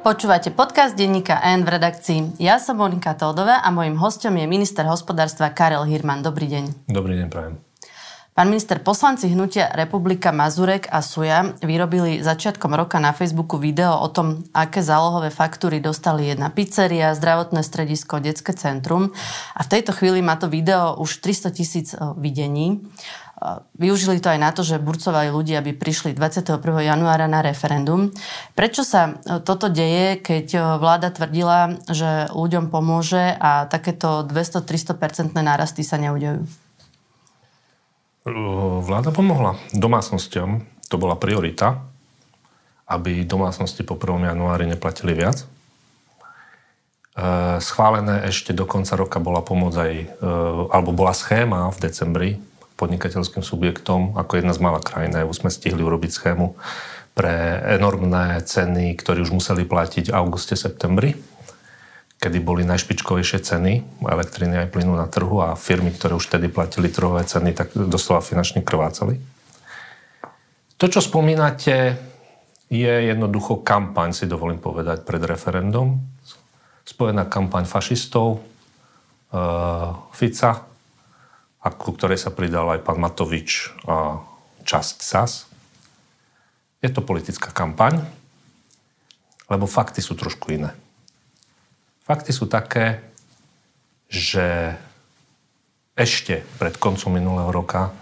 Počúvate podcast denníka N v redakcii. Ja som Monika Tódová a mojim hostom je minister hospodárstva Karel Hirman. Dobrý deň. Dobrý deň, prajem. Pán minister, poslanci hnutia Republika Mazurek a Suja vyrobili začiatkom roka na Facebooku video o tom, aké zálohové faktúry dostali jedna pizzeria, zdravotné stredisko, detské centrum. A v tejto chvíli má to video už 300 tisíc videní. Využili to aj na to, že burcovali ľudí, aby prišli 21. januára na referendum. Prečo sa e, toto deje, keď e, vláda tvrdila, že ľuďom pomôže a takéto 200-300% nárasty sa neudejú? Vláda pomohla domácnostiam. To bola priorita, aby domácnosti po 1. januári neplatili viac. E, schválené ešte do konca roka bola pomoc aj, alebo bola schéma v decembri podnikateľským subjektom. Ako jedna z malá krajín EU sme stihli urobiť schému pre enormné ceny, ktoré už museli platiť v auguste, septembri, kedy boli najšpičkovejšie ceny elektriny aj plynu na trhu a firmy, ktoré už vtedy platili trhové ceny, tak doslova finančne krvácali. To, čo spomínate, je jednoducho kampaň, si dovolím povedať, pred referendum. Spojená kampaň fašistov, uh, Fica, a ku ktorej sa pridal aj pán Matovič a časť SAS. Je to politická kampaň, lebo fakty sú trošku iné. Fakty sú také, že ešte pred koncom minulého roka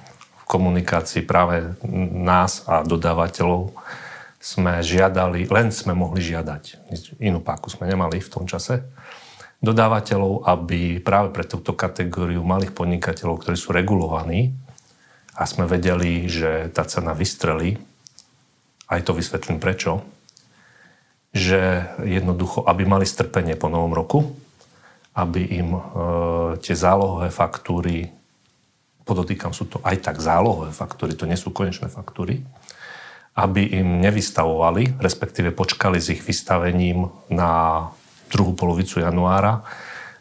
v komunikácii práve nás a dodávateľov sme žiadali, len sme mohli žiadať, inú páku sme nemali v tom čase, dodávateľov, aby práve pre túto kategóriu malých podnikateľov, ktorí sú regulovaní a sme vedeli, že tá cena vystrelí, aj to vysvetlím prečo, že jednoducho, aby mali strpenie po novom roku, aby im e, tie zálohové faktúry, podotýkam, sú to aj tak zálohové faktúry, to nie sú konečné faktúry, aby im nevystavovali, respektíve počkali s ich vystavením na druhú polovicu januára,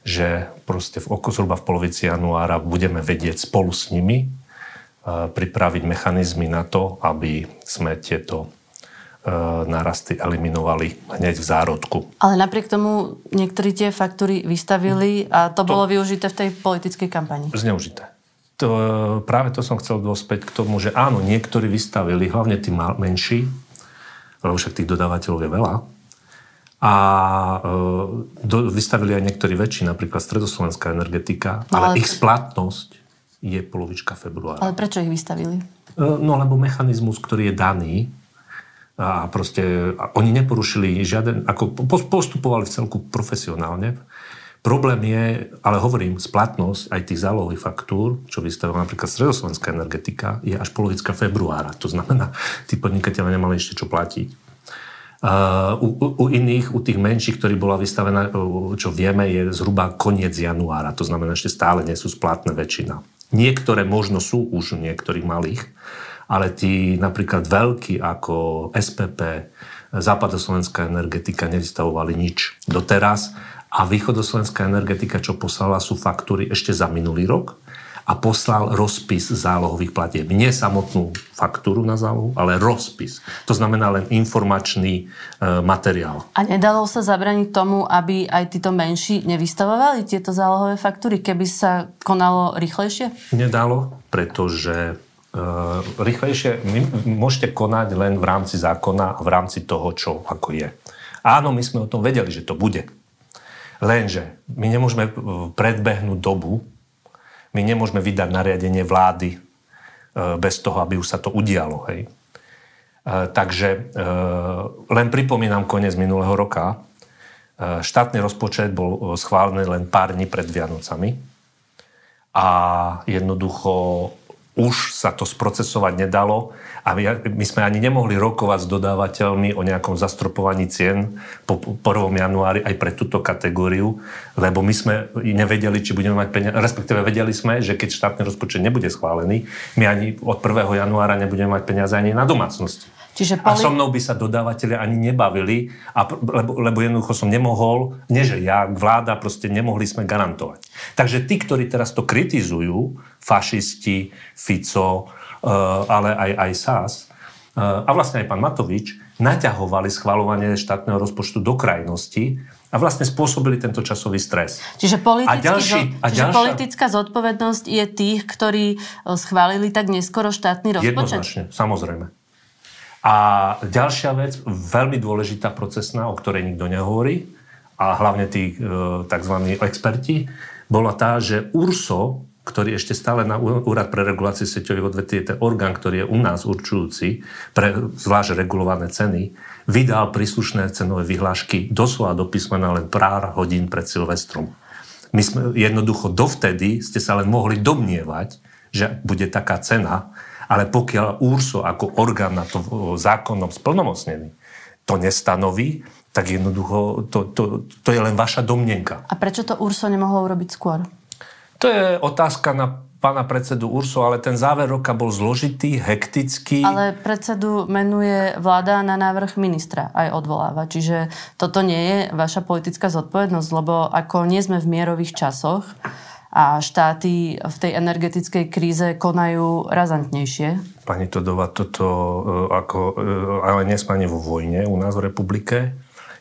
že proste v, zhruba v polovici januára budeme vedieť spolu s nimi e, pripraviť mechanizmy na to, aby sme tieto e, narasty eliminovali hneď v zárodku. Ale napriek tomu niektorí tie faktúry vystavili a to, to bolo využité v tej politickej kampani. Zneužité. To, práve to som chcel dospieť k tomu, že áno, niektorí vystavili, hlavne tí menší, lebo však tých dodávateľov je veľa, a e, do, vystavili aj niektorí väčší, napríklad stredoslovenská energetika, no, ale, ale ich splatnosť je polovička februára. Ale prečo ich vystavili? E, no lebo mechanizmus, ktorý je daný a proste a oni neporušili žiaden, ako postupovali v celku profesionálne. Problém je, ale hovorím, splatnosť aj tých zálohových faktúr, čo vystavila napríklad stredoslovenská energetika, je až polovička februára. To znamená, tí podnikateľe nemali ešte čo platiť. U, u, iných, u tých menších, ktorí bola vystavená, čo vieme, je zhruba koniec januára. To znamená, ešte stále nie sú splatné väčšina. Niektoré možno sú už u niektorých malých, ale tí napríklad veľkí ako SPP, západoslovenská energetika nevystavovali nič doteraz a východoslovenská energetika, čo poslala, sú faktúry ešte za minulý rok a poslal rozpis zálohových platieb. Nie samotnú faktúru na zálohu, ale rozpis. To znamená len informačný e, materiál. A nedalo sa zabraniť tomu, aby aj títo menší nevystavovali tieto zálohové faktúry, keby sa konalo rýchlejšie? Nedalo, pretože e, rýchlejšie môžete konať len v rámci zákona a v rámci toho, čo ako je. Áno, my sme o tom vedeli, že to bude. Lenže my nemôžeme predbehnúť dobu, my nemôžeme vydať nariadenie vlády e, bez toho, aby už sa to udialo. Hej. E, takže e, len pripomínam koniec minulého roka. Štátny rozpočet bol schválený len pár dní pred Vianocami a jednoducho už sa to sprocesovať nedalo a my, sme ani nemohli rokovať s dodávateľmi o nejakom zastropovaní cien po 1. januári aj pre túto kategóriu, lebo my sme nevedeli, či budeme mať peniaze, respektíve vedeli sme, že keď štátny rozpočet nebude schválený, my ani od 1. januára nebudeme mať peniaze ani na domácnosti. Čiže poli... A so mnou by sa dodávateľe ani nebavili, a, lebo, lebo jednoducho som nemohol, nie že ja, vláda, proste nemohli sme garantovať. Takže tí, ktorí teraz to kritizujú, fašisti, Fico, Eh, ale aj, aj SAS, a vlastne aj pán Matovič naťahovali schvalovanie štátneho rozpočtu do krajnosti a vlastne spôsobili tento časový stres. Čiže, a ďalší, a čiže ďalšia... politická zodpovednosť je tých, ktorí schválili tak neskoro štátny rozpočet? Jednoznačne, samozrejme. A ďalšia vec, veľmi dôležitá procesná, o ktorej nikto nehovorí, a hlavne tí e, tzv. experti, bola tá, že URSO, ktorý ešte stále na Úrad pre reguláciu sieťových odvetví je ten orgán, ktorý je u nás určujúci pre zvlášť regulované ceny, vydal príslušné cenové vyhlášky doslova do písmena len pár hodín pred Silvestrom. My sme jednoducho dovtedy ste sa len mohli domnievať, že bude taká cena, ale pokiaľ úrso ako orgán na to zákonom splnomocnený to nestanoví, tak jednoducho to, to, to je len vaša domnenka. A prečo to URSO nemohlo urobiť skôr? To je otázka na pána predsedu Urso, ale ten záver roka bol zložitý, hektický. Ale predsedu menuje vláda na návrh ministra, aj odvoláva. Čiže toto nie je vaša politická zodpovednosť, lebo ako nie sme v mierových časoch a štáty v tej energetickej kríze konajú razantnejšie. Pani Todova, toto e, ako, e, ale nie sme vo vojne u nás v republike.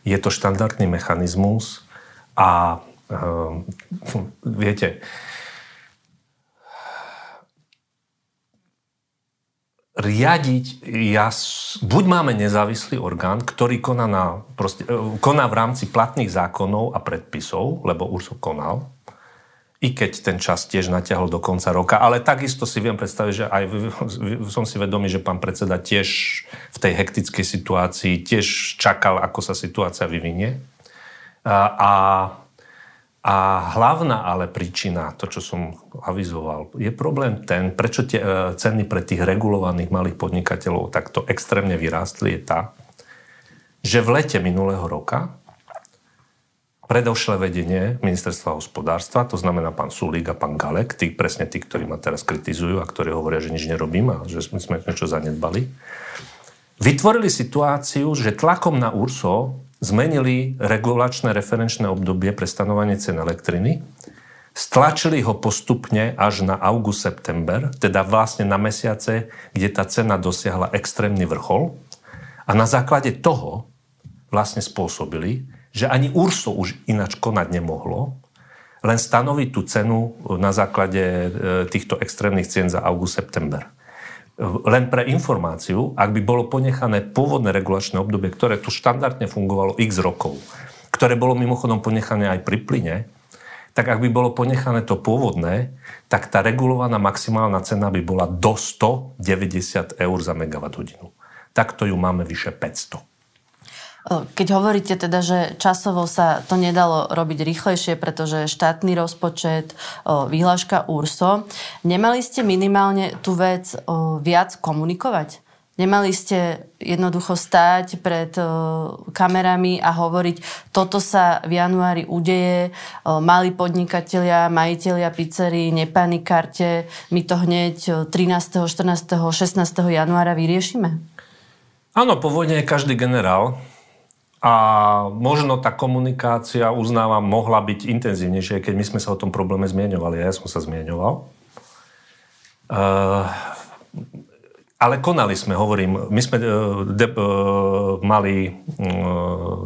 Je to štandardný mechanizmus a um, viete, riadiť, ja, buď máme nezávislý orgán, ktorý koná, na, proste, e, koná v rámci platných zákonov a predpisov, lebo už konal, i keď ten čas tiež natiahol do konca roka, ale takisto si viem predstaviť, že aj som si vedomý, že pán predseda tiež v tej hektickej situácii tiež čakal, ako sa situácia vyvinie. A, a a hlavná ale príčina, to, čo som avizoval, je problém ten, prečo tie e, ceny pre tých regulovaných malých podnikateľov takto extrémne vyrástli, je tá, že v lete minulého roka predošlé vedenie ministerstva hospodárstva, to znamená pán Sulík a pán Galek, tí, presne tí, ktorí ma teraz kritizujú a ktorí hovoria, že nič nerobím a že sme niečo zanedbali, vytvorili situáciu, že tlakom na URSO zmenili regulačné referenčné obdobie pre stanovanie cen elektriny, stlačili ho postupne až na august-september, teda vlastne na mesiace, kde tá cena dosiahla extrémny vrchol a na základe toho vlastne spôsobili, že ani URSO už ináč konať nemohlo, len stanoviť tú cenu na základe e, týchto extrémnych cien za august-september. Len pre informáciu, ak by bolo ponechané pôvodné regulačné obdobie, ktoré tu štandardne fungovalo x rokov, ktoré bolo mimochodom ponechané aj pri plyne, tak ak by bolo ponechané to pôvodné, tak tá regulovaná maximálna cena by bola do 190 eur za megawatt hodinu. Takto ju máme vyše 500. Keď hovoríte teda, že časovo sa to nedalo robiť rýchlejšie, pretože štátny rozpočet, vyhláška URSO, nemali ste minimálne tú vec viac komunikovať? Nemali ste jednoducho stáť pred kamerami a hovoriť, toto sa v januári udeje, mali podnikatelia, majiteľia pizzerii, nepanikarte, my to hneď 13., 14., 16. januára vyriešime? Áno, je každý generál a možno tá komunikácia, uznávam, mohla byť intenzívnejšia, keď my sme sa o tom probléme zmieňovali. Ja som sa zmieňoval. Uh, ale konali sme, hovorím, my sme uh, de, uh, mali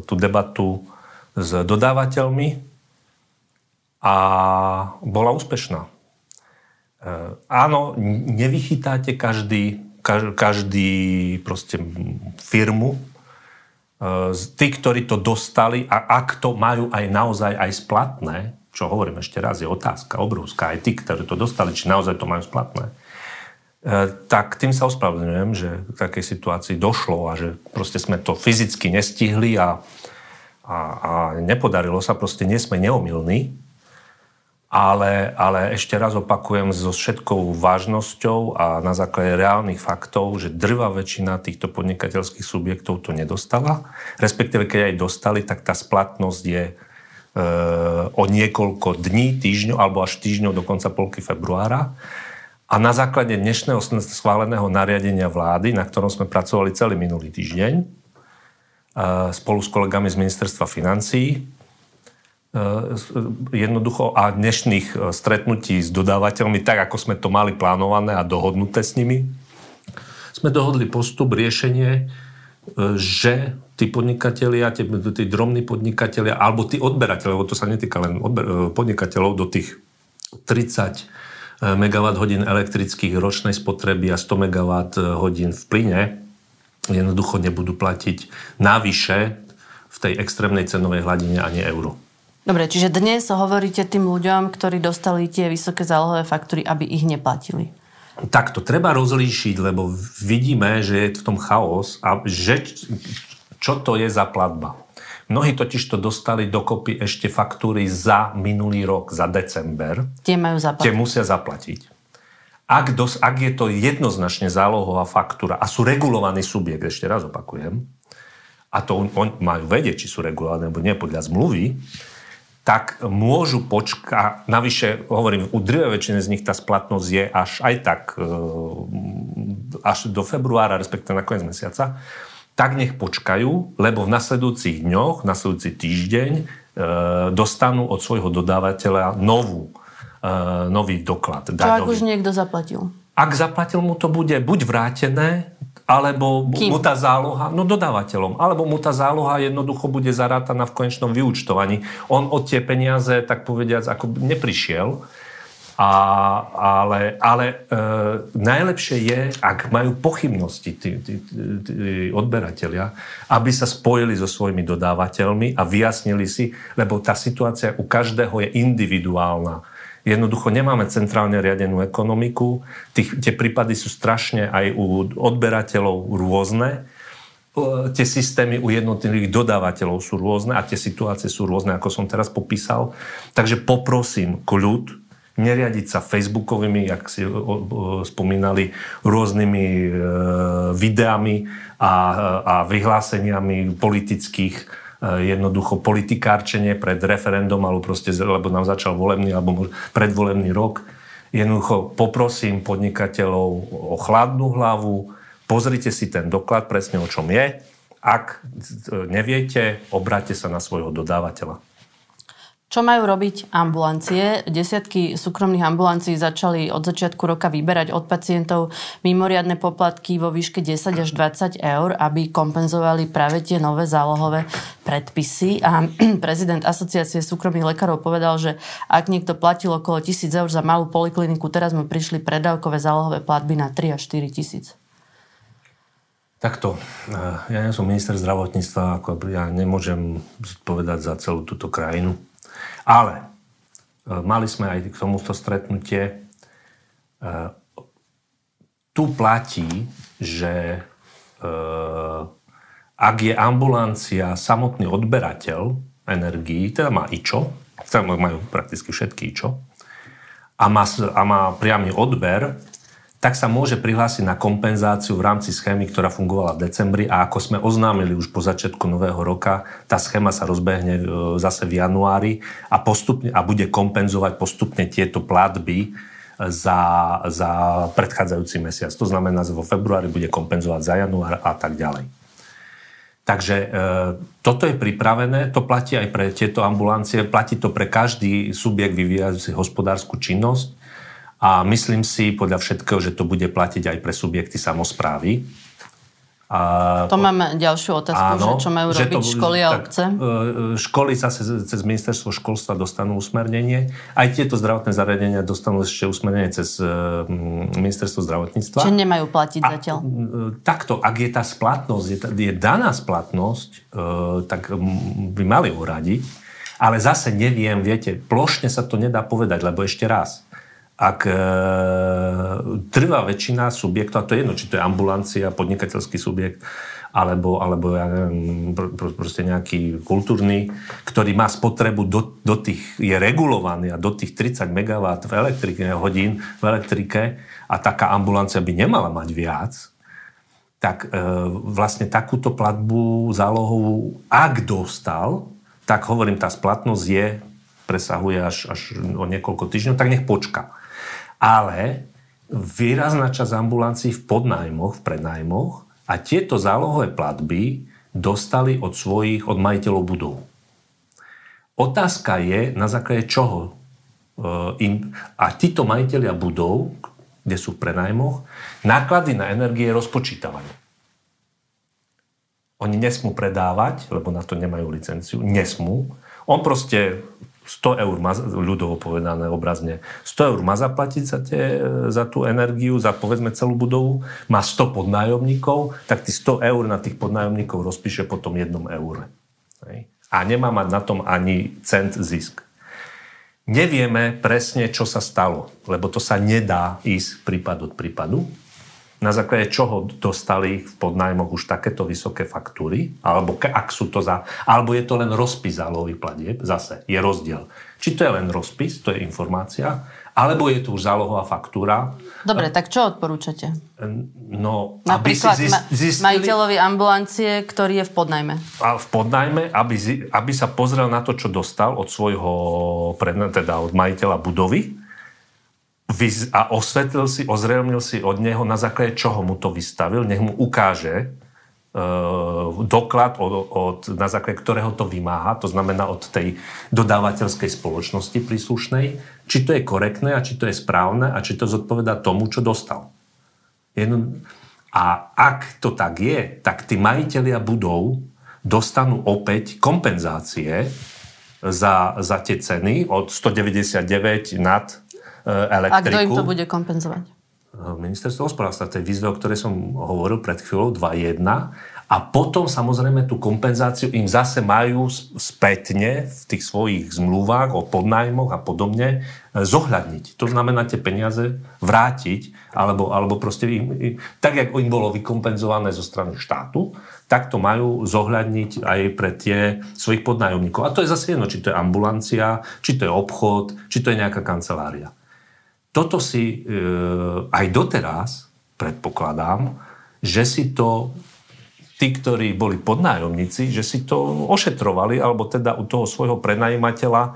tú debatu s dodávateľmi a bola úspešná. Áno, nevychytáte každý, každý proste firmu, tí, ktorí to dostali a ak to majú aj naozaj aj splatné, čo hovorím ešte raz, je otázka obrovská, aj tí, ktorí to dostali, či naozaj to majú splatné, e, tak tým sa ospravedlňujem, že k takej situácii došlo a že proste sme to fyzicky nestihli a, a, a nepodarilo sa, proste nie sme neomilní, ale, ale ešte raz opakujem so všetkou vážnosťou a na základe reálnych faktov, že drvá väčšina týchto podnikateľských subjektov to nedostala. Respektíve, keď aj dostali, tak tá splatnosť je e, o niekoľko dní, týždňov alebo až týždňov do konca polky februára. A na základe dnešného schváleného nariadenia vlády, na ktorom sme pracovali celý minulý týždeň, e, spolu s kolegami z ministerstva financií, jednoducho a dnešných e, stretnutí s dodávateľmi, tak ako sme to mali plánované a dohodnuté s nimi, sme dohodli postup, riešenie, e, že tí podnikatelia, tí, tí drobní podnikatelia, alebo tí odberateľe, lebo to sa netýka len odber, e, podnikateľov, do tých 30 MWh elektrických ročnej spotreby a 100 MWh v plyne jednoducho nebudú platiť navyše v tej extrémnej cenovej hladine ani euro. Dobre, čiže dnes hovoríte tým ľuďom, ktorí dostali tie vysoké zálohové faktúry, aby ich neplatili. Tak to treba rozlíšiť, lebo vidíme, že je v tom chaos a že, čo to je za platba. Mnohí totiž to dostali dokopy ešte faktúry za minulý rok, za december. Tie majú zaplatiť. Tie musia zaplatiť. Ak, dos, ak je to jednoznačne zálohová faktúra a sú regulovaný subjekt, ešte raz opakujem, a to on, on majú vedieť, či sú regulované, alebo nie podľa zmluvy, tak môžu počkať, navyše hovorím, u drve väčšiny z nich tá splatnosť je až aj tak e, až do februára, respektíve na koniec mesiaca, tak nech počkajú, lebo v nasledujúcich dňoch, nasledujúci týždeň e, dostanú od svojho dodávateľa novú, e, nový doklad. Čo ak už niekto zaplatil? Ak zaplatil, mu to bude buď vrátené, alebo Kým? mu tá záloha, no dodávateľom, alebo mu tá záloha jednoducho bude zarátaná v konečnom vyúčtovaní. On od tie peniaze, tak povediac, ako neprišiel, a, ale, ale e, najlepšie je, ak majú pochybnosti tí, tí, tí odberatelia, aby sa spojili so svojimi dodávateľmi a vyjasnili si, lebo tá situácia u každého je individuálna. Jednoducho nemáme centrálne riadenú ekonomiku. Tých, tie prípady sú strašne aj u odberateľov rôzne. Tie systémy u jednotlivých dodávateľov sú rôzne a tie situácie sú rôzne, ako som teraz popísal. Takže poprosím kľud, neriadiť sa facebookovými, jak si spomínali, rôznymi e, videami a, a vyhláseniami politických jednoducho politikárčenie pred referendum, alebo proste, lebo nám začal volebný alebo predvolebný rok. Jednoducho poprosím podnikateľov o chladnú hlavu, pozrite si ten doklad presne o čom je. Ak neviete, obráte sa na svojho dodávateľa. Čo majú robiť ambulancie? Desiatky súkromných ambulancií začali od začiatku roka vyberať od pacientov mimoriadne poplatky vo výške 10 až 20 eur, aby kompenzovali práve tie nové zálohové predpisy. A prezident asociácie súkromných lekárov povedal, že ak niekto platil okolo 1000 eur za malú polikliniku, teraz mu prišli predávkové zálohové platby na 3 až 4 tisíc. Takto, ja nie som minister zdravotníctva, ako ja nemôžem povedať za celú túto krajinu ale e, mali sme aj k tomuto stretnutie. E, tu platí, že e, ak je ambulancia samotný odberateľ energií, teda má IČO, teda majú prakticky všetky IČO, a má, a má priamy odber, tak sa môže prihlásiť na kompenzáciu v rámci schémy, ktorá fungovala v decembri a ako sme oznámili už po začiatku nového roka, tá schéma sa rozbehne e, zase v januári a, postupne, a bude kompenzovať postupne tieto platby za, za predchádzajúci mesiac. To znamená, že vo februári bude kompenzovať za január a tak ďalej. Takže e, toto je pripravené, to platí aj pre tieto ambulancie, platí to pre každý subjekt vyvíjajúci hospodárskú činnosť a myslím si podľa všetkého, že to bude platiť aj pre subjekty samozprávy. A, to máme ďalšiu otázku, áno, že čo majú robiť to, školy a tak, obce? E, školy zase cez ministerstvo školstva dostanú usmernenie. Aj tieto zdravotné zariadenia dostanú ešte usmernenie cez e, ministerstvo zdravotníctva. Čiže nemajú platiť a, zatiaľ? E, takto, ak je tá splatnosť, je, je daná splatnosť, tak by mali uradiť. Ale zase neviem, viete, plošne sa to nedá povedať, lebo ešte raz, ak e, trvá väčšina subjektov, a to je jedno, či to je ambulancia, podnikateľský subjekt, alebo, alebo ja neviem, proste nejaký kultúrny, ktorý má spotrebu do, do tých, je regulovaný a do tých 30 MW v elektrike, hodín v elektrike a taká ambulancia by nemala mať viac, tak e, vlastne takúto platbu zálohovú, ak dostal, tak hovorím, tá splatnosť je, presahuje až, až o niekoľko týždňov, tak nech počka ale výrazná časť ambulancií v podnajmoch, v prednajmoch a tieto zálohové platby dostali od svojich, od majiteľov budov. Otázka je, na základe čoho e, im, a títo majiteľia budov, kde sú v prenajmoch, náklady na energie rozpočítavajú. Oni nesmú predávať, lebo na to nemajú licenciu, nesmú. On proste 100 eur má, ľudovo povedané obrazne, 100 eur má zaplatiť za, tie, za tú energiu, za povedzme celú budovu, má 100 podnájomníkov, tak tých 100 eur na tých podnájomníkov rozpíše potom jednom eure. A nemá mať na tom ani cent zisk. Nevieme presne, čo sa stalo, lebo to sa nedá ísť prípad od prípadu na základe čoho dostali v podnájmoch už takéto vysoké faktúry, alebo ak sú to za, alebo je to len rozpis zálohových platieb, zase je rozdiel. Či to je len rozpis, to je informácia, alebo je to už zálohová faktúra. Dobre, tak čo odporúčate? No, Napríklad aby si zistili, majiteľovi ambulancie, ktorý je v podnajme. A v podnajme, aby, aby sa pozrel na to, čo dostal od svojho, teda od majiteľa budovy, a osvetlil si, ozrejmil si od neho, na základe čoho mu to vystavil, nech mu ukáže e, doklad, od, od, na základe ktorého to vymáha, to znamená od tej dodávateľskej spoločnosti príslušnej, či to je korektné a či to je správne a či to zodpoveda tomu, čo dostal. Jedno, a ak to tak je, tak tí majiteľia budov dostanú opäť kompenzácie za, za tie ceny od 199 nad elektriku. A kto im to bude kompenzovať? Ministerstvo hospodárstva, tej výzve, o ktorej som hovoril pred chvíľou, 2.1. A potom samozrejme tú kompenzáciu im zase majú spätne v tých svojich zmluvách o podnájmoch a podobne e, zohľadniť. To znamená tie peniaze vrátiť, alebo, alebo proste im, tak, jak im bolo vykompenzované zo strany štátu, tak to majú zohľadniť aj pre tie svojich podnájomníkov. A to je zase jedno, či to je ambulancia, či to je obchod, či to je nejaká kancelária toto si e, aj doteraz predpokladám, že si to tí, ktorí boli podnájomníci, že si to ošetrovali, alebo teda u toho svojho prenajímateľa e,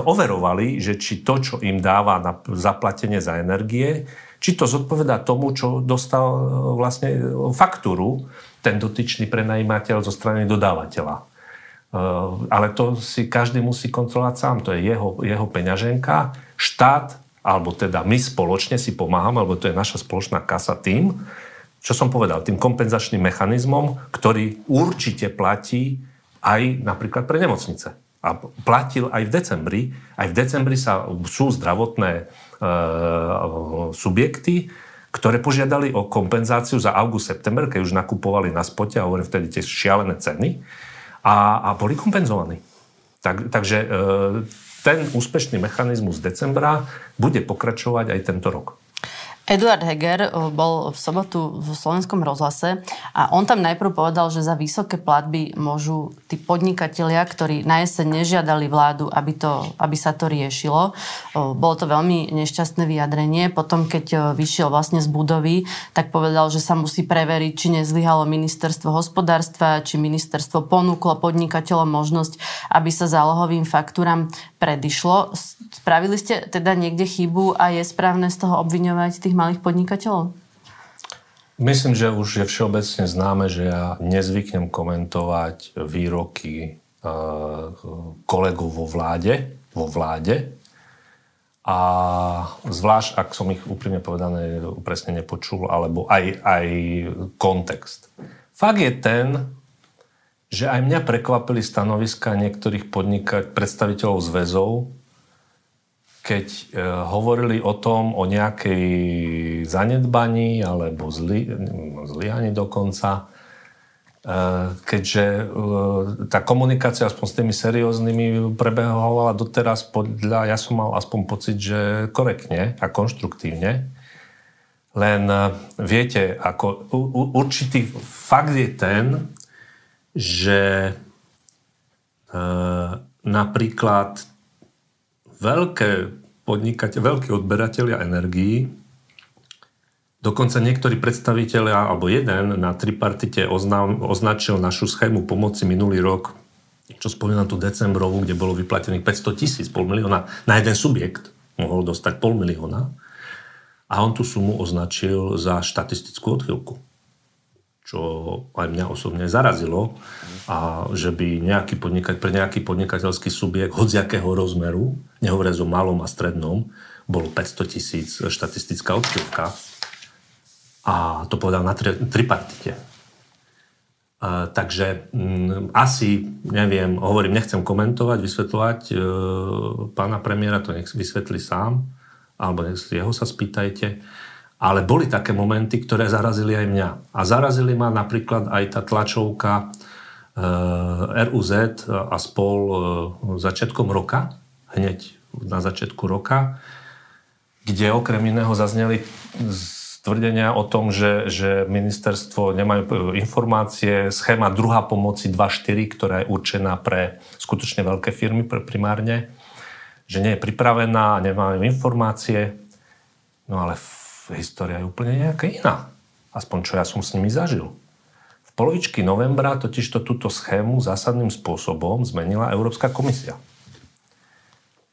overovali, že či to, čo im dáva na zaplatenie za energie, či to zodpovedá tomu, čo dostal e, vlastne faktúru ten dotyčný prenajímateľ zo strany dodávateľa. Ale to si každý musí kontrolovať sám, to je jeho, jeho peňaženka. Štát alebo teda my spoločne si pomáhame, lebo to je naša spoločná kasa tým, čo som povedal, tým kompenzačným mechanizmom, ktorý určite platí aj napríklad pre nemocnice. A platil aj v decembri. Aj v decembri sa, sú zdravotné e, subjekty, ktoré požiadali o kompenzáciu za august-september, keď už nakupovali na spote a hovorím vtedy tie šialené ceny a, a boli kompenzovaní. Tak, takže e, ten úspešný mechanizmus decembra bude pokračovať aj tento rok. Eduard Heger eh, bol v sobotu v slovenskom rozhlase a on tam najprv povedal, že za vysoké platby môžu tí podnikatelia, ktorí na jeseň nežiadali vládu, aby, to, aby sa to riešilo. Eh, bolo to veľmi nešťastné vyjadrenie. Potom, keď eh, vyšiel vlastne z budovy, tak povedal, že sa musí preveriť, či nezlyhalo ministerstvo hospodárstva, či ministerstvo ponúklo podnikateľom možnosť, aby sa zálohovým faktúram predišlo. Spravili ste teda niekde chybu a je správne z toho obviňovať tých malých podnikateľov? Myslím, že už je všeobecne známe, že ja nezvyknem komentovať výroky eh, kolegov vo vláde, vo vláde. A zvlášť, ak som ich úprimne povedané presne nepočul, alebo aj, aj kontext. Fakt je ten, že aj mňa prekvapili stanoviska niektorých podnika- predstaviteľov zväzov, keď e, hovorili o tom, o nejakej zanedbaní alebo zli, zlyhaní dokonca, e, keďže e, tá komunikácia aspoň s tými serióznymi prebehovala doteraz podľa, ja som mal aspoň pocit, že korektne a konštruktívne. Len viete, ako určitý fakt je ten, že napríklad veľké podnikateľ, veľkí odberatelia energií, dokonca niektorí predstavitelia, alebo jeden na tripartite oznám, označil našu schému pomoci minulý rok, čo spomínam tú decembrovú, kde bolo vyplatených 500 tisíc, pol milióna na jeden subjekt, mohol dostať pol milióna. A on tú sumu označil za štatistickú odchylku čo aj mňa osobne zarazilo a že by nejaký podnikať, pre nejaký podnikateľský subjekt hociakého rozmeru, nehovoriac o malom a strednom, bolo 500 tisíc štatistická odchýlka. A to povedal na tri, tripartite. Uh, takže um, asi, neviem, hovorím, nechcem komentovať, vysvetľovať uh, pána premiéra, to nech vysvetlí sám, alebo jeho sa spýtajte. Ale boli také momenty, ktoré zarazili aj mňa. A zarazili ma napríklad aj tá tlačovka uh, RUZ a spol uh, začiatkom roka, hneď na začiatku roka, kde okrem iného zazneli tvrdenia o tom, že, že ministerstvo nemajú e, informácie, schéma druhá pomoci 2.4, ktorá je určená pre skutočne veľké firmy pre primárne, že nie je pripravená, nemajú informácie. No ale história je úplne nejaká iná. Aspoň čo ja som s nimi zažil. V polovičky novembra totižto túto schému zásadným spôsobom zmenila Európska komisia.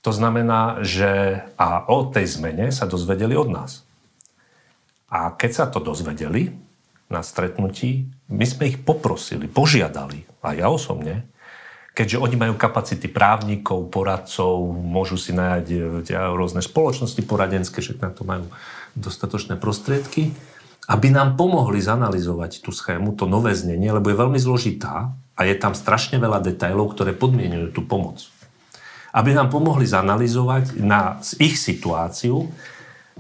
To znamená, že a o tej zmene sa dozvedeli od nás. A keď sa to dozvedeli na stretnutí, my sme ich poprosili, požiadali, a ja osobne, keďže oni majú kapacity právnikov, poradcov, môžu si nájsť e, rôzne spoločnosti poradenské, že na to majú dostatočné prostriedky, aby nám pomohli zanalizovať tú schému, to nové znenie, lebo je veľmi zložitá a je tam strašne veľa detajlov, ktoré podmienujú tú pomoc. Aby nám pomohli zanalizovať na ich situáciu,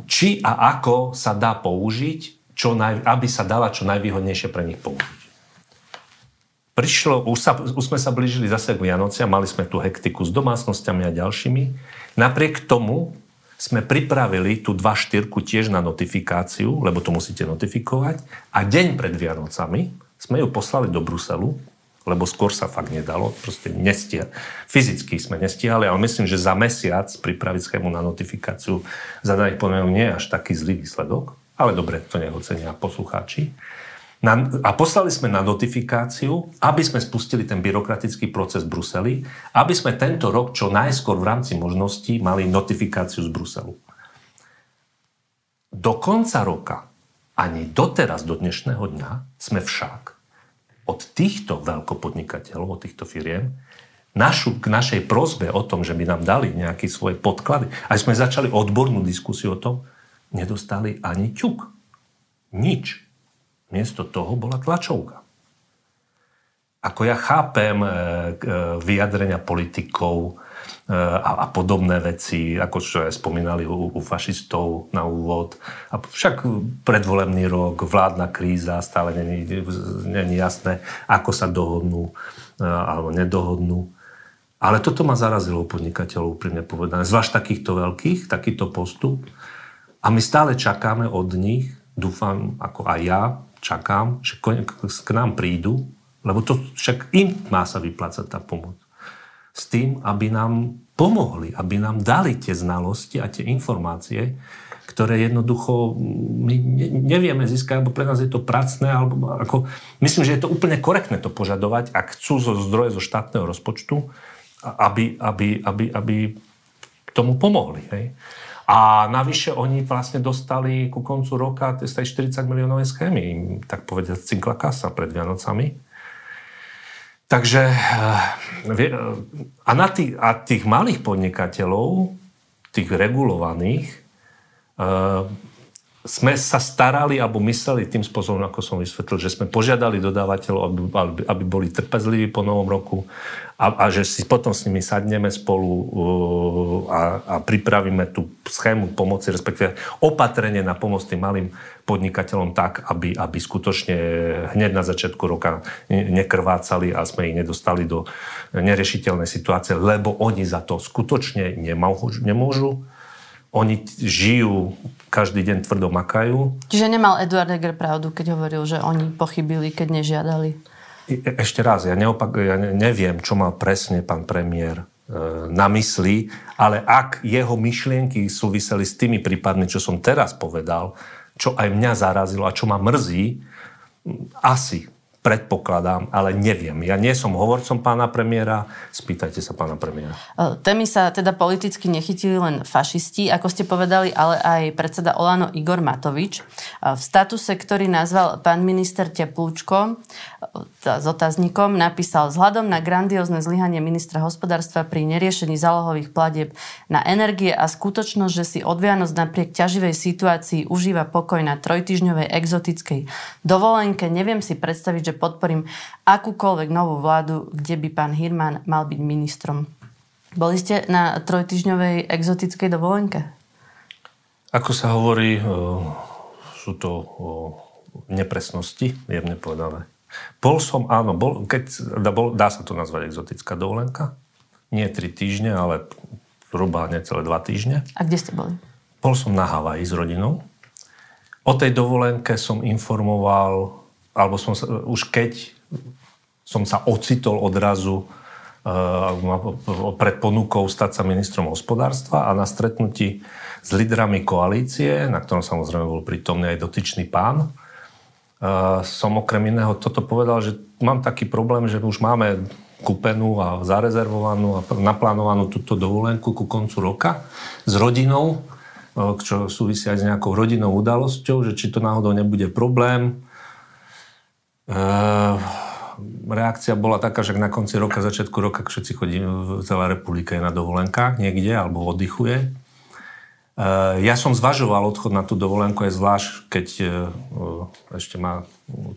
či a ako sa dá použiť, čo naj, aby sa dala čo najvýhodnejšie pre nich použiť. Prišlo, už, sa, už sme sa blížili zase k a mali sme tu hektiku s domácnosťami a ďalšími. Napriek tomu sme pripravili tú 2.4 tiež na notifikáciu, lebo to musíte notifikovať. A deň pred Vianocami sme ju poslali do Bruselu lebo skôr sa fakt nedalo, proste nestia. Fyzicky sme nestihali, ale myslím, že za mesiac pripraviť schému na notifikáciu za daných podmienok nie je až taký zlý výsledok, ale dobre, to neocenia poslucháči. Na, a poslali sme na notifikáciu, aby sme spustili ten byrokratický proces v Bruseli, aby sme tento rok čo najskôr v rámci možností mali notifikáciu z Bruselu. Do konca roka, ani doteraz, do dnešného dňa, sme však od týchto veľkopodnikateľov, od týchto firiem, našu, k našej prozbe o tom, že by nám dali nejaké svoje podklady, aj sme začali odbornú diskusiu o tom, nedostali ani ťuk. Nič. Miesto toho bola tlačovka. Ako ja chápem e, e, vyjadrenia politikov, a, a podobné veci, ako čo aj spomínali u, fašistov na úvod. A však predvolebný rok, vládna kríza, stále není jasné, ako sa dohodnú alebo nedohodnú. Ale toto ma zarazilo u podnikateľov, úprimne povedané. Zvlášť takýchto veľkých, takýto postup. A my stále čakáme od nich, dúfam, ako aj ja čakám, že k nám prídu, lebo to však im má sa vyplácať tá pomoc s tým, aby nám pomohli, aby nám dali tie znalosti a tie informácie, ktoré jednoducho my nevieme získať, alebo pre nás je to pracné, alebo ako, myslím, že je to úplne korektné to požadovať, ak chcú zo zdroje zo štátneho rozpočtu, aby, aby, aby, aby tomu pomohli. Hej. A navyše oni vlastne dostali ku koncu roka z tej 40 miliónovej schémy, tak povedať, cinkla kasa pred Vianocami. Takže eh, a, na tých, a tých malých podnikateľov, tých regulovaných, eh, sme sa starali alebo mysleli tým spôsobom, ako som vysvetlil, že sme požiadali dodávateľov, aby, aby, boli trpezliví po novom roku a, a že si potom s nimi sadneme spolu a, a pripravíme tú schému pomoci, respektíve opatrenie na pomoc tým malým podnikateľom tak, aby, aby skutočne hneď na začiatku roka nekrvácali a sme ich nedostali do neriešiteľnej situácie, lebo oni za to skutočne nemôžu. nemôžu oni žijú, každý deň tvrdo makajú. Čiže nemal Eduard Heger pravdu, keď hovoril, že oni pochybili, keď nežiadali? E, ešte raz, ja, neopak, ja neviem, čo mal presne pán premiér e, na mysli, ale ak jeho myšlienky súviseli s tými prípadmi, čo som teraz povedal, čo aj mňa zarazilo a čo ma mrzí, asi predpokladám, ale neviem. Ja nie som hovorcom pána premiéra, spýtajte sa pána premiéra. E, témy sa teda politicky nechytili len fašisti, ako ste povedali, ale aj predseda Olano Igor Matovič. E, v statuse, ktorý nazval pán minister Teplúčko e, s otáznikom, napísal vzhľadom na grandiózne zlyhanie ministra hospodárstva pri neriešení zálohových platieb na energie a skutočnosť, že si od Vianoc napriek ťaživej situácii užíva pokoj na trojtyžňovej exotickej dovolenke. Neviem si predstaviť, že podporím akúkoľvek novú vládu, kde by pán Hirman mal byť ministrom. Boli ste na trojtyžňovej exotickej dovolenke? Ako sa hovorí, sú to nepresnosti, jemne povedané. Bol som, áno, bol, keď, dá, bol, dá sa to nazvať exotická dovolenka. Nie tri týždne, ale zhruba necelé dva týždne. A kde ste boli? Bol som na Havaji s rodinou. O tej dovolenke som informoval alebo som sa, už keď som sa ocitol odrazu uh, pred ponukou stať sa ministrom hospodárstva a na stretnutí s lídrami koalície, na ktorom samozrejme bol prítomný aj dotyčný pán, uh, som okrem iného toto povedal, že mám taký problém, že už máme kúpenú a zarezervovanú a naplánovanú túto dovolenku ku koncu roka s rodinou, uh, čo súvisia aj s nejakou rodinnou udalosťou, že či to náhodou nebude problém, reakcia bola taká, že na konci roka, začiatku roka všetci chodí, celá republika je na dovolenkách niekde alebo oddychuje. Uh, ja som zvažoval odchod na tú dovolenku aj zvlášť, keď uh, ešte má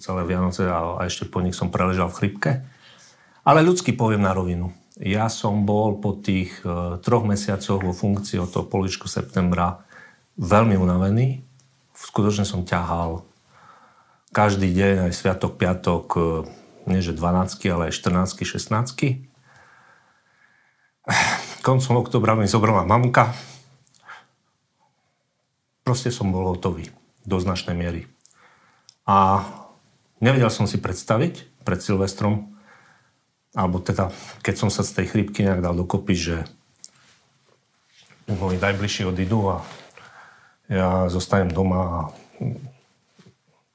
celé Vianoce a, ešte po nich som preležal v chrypke. Ale ľudsky poviem na rovinu. Ja som bol po tých uh, troch mesiacoch vo funkcii od toho poličku septembra veľmi unavený. Skutočne som ťahal každý deň, aj sviatok, piatok, e, nie že 12, ale aj 14, 16. Koncom oktobra mi zobrala mamka. Proste som bol hotový do značnej miery. A nevedel som si predstaviť pred Silvestrom, alebo teda, keď som sa z tej chrípky nejak dal dokopy, že moji najbližší odídu a ja zostanem doma a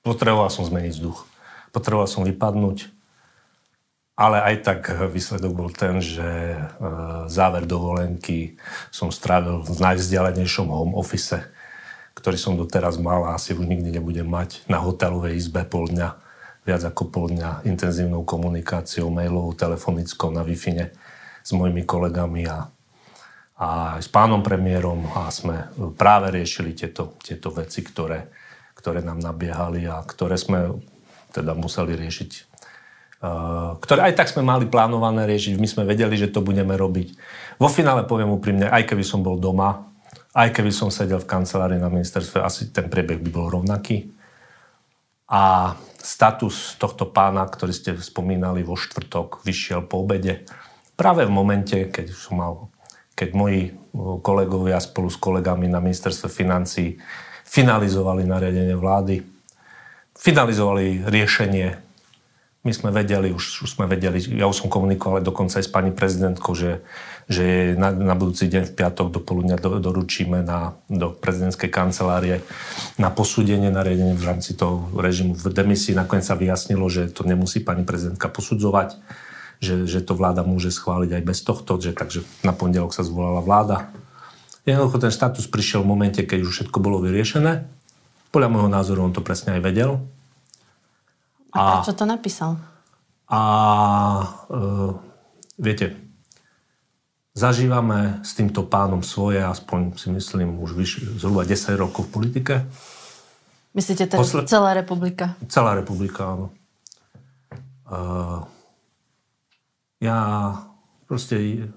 Potreboval som zmeniť vzduch. Potreboval som vypadnúť. Ale aj tak výsledok bol ten, že e, záver dovolenky som strávil v najvzdialenejšom home office, ktorý som doteraz mal a asi už nikdy nebudem mať na hotelovej izbe pol dňa, viac ako pol dňa intenzívnou komunikáciou, mailovou, telefonickou na wi s mojimi kolegami a, a s pánom premiérom a sme práve riešili tieto, tieto veci, ktoré, ktoré nám nabiehali a ktoré sme teda museli riešiť. Ktoré aj tak sme mali plánované riešiť, my sme vedeli, že to budeme robiť. Vo finále poviem úprimne, aj keby som bol doma, aj keby som sedel v kancelárii na ministerstve, asi ten priebeh by bol rovnaký. A status tohto pána, ktorý ste spomínali vo štvrtok, vyšiel po obede. Práve v momente, keď som mal keď moji kolegovia spolu s kolegami na ministerstve financí finalizovali nariadenie vlády, finalizovali riešenie. My sme vedeli, už, už sme vedeli, ja už som komunikoval dokonca aj s pani prezidentkou, že, že na, na budúci deň v piatok do poludnia do, doručíme na, do prezidentskej kancelárie na posúdenie nariadenia v rámci toho režimu v demisii. Nakoniec sa vyjasnilo, že to nemusí pani prezidentka posudzovať, že, že to vláda môže schváliť aj bez tohto, že, takže na pondelok sa zvolala vláda Jednoducho ten status prišiel v momente, keď už všetko bolo vyriešené. Podľa môjho názoru on to presne aj vedel. A, a prečo to napísal? A e, viete, zažívame s týmto pánom svoje, aspoň si myslím, už vyš, zhruba 10 rokov v politike. Myslíte teraz Posle... celá republika? Celá republika, áno. E, ja proste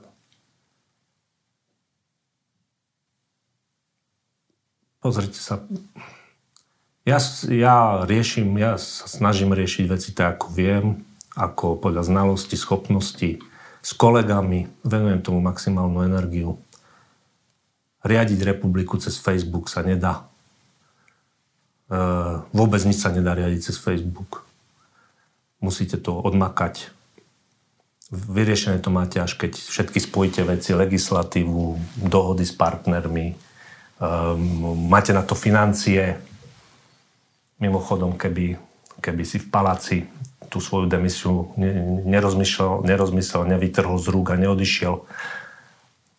Pozrite sa. Ja, ja riešim, ja sa snažím riešiť veci tak, ako viem, ako podľa znalosti, schopnosti, s kolegami, venujem tomu maximálnu energiu. Riadiť republiku cez Facebook sa nedá. E, vôbec nič sa nedá riadiť cez Facebook. Musíte to odmakať. Vyriešené to máte až keď všetky spojíte veci, legislatívu, dohody s partnermi, Um, máte na to financie. Mimochodom, keby, keby si v paláci tú svoju demisiu nerozmyslel, nerozmyslel, nevytrhol z rúk a neodišiel,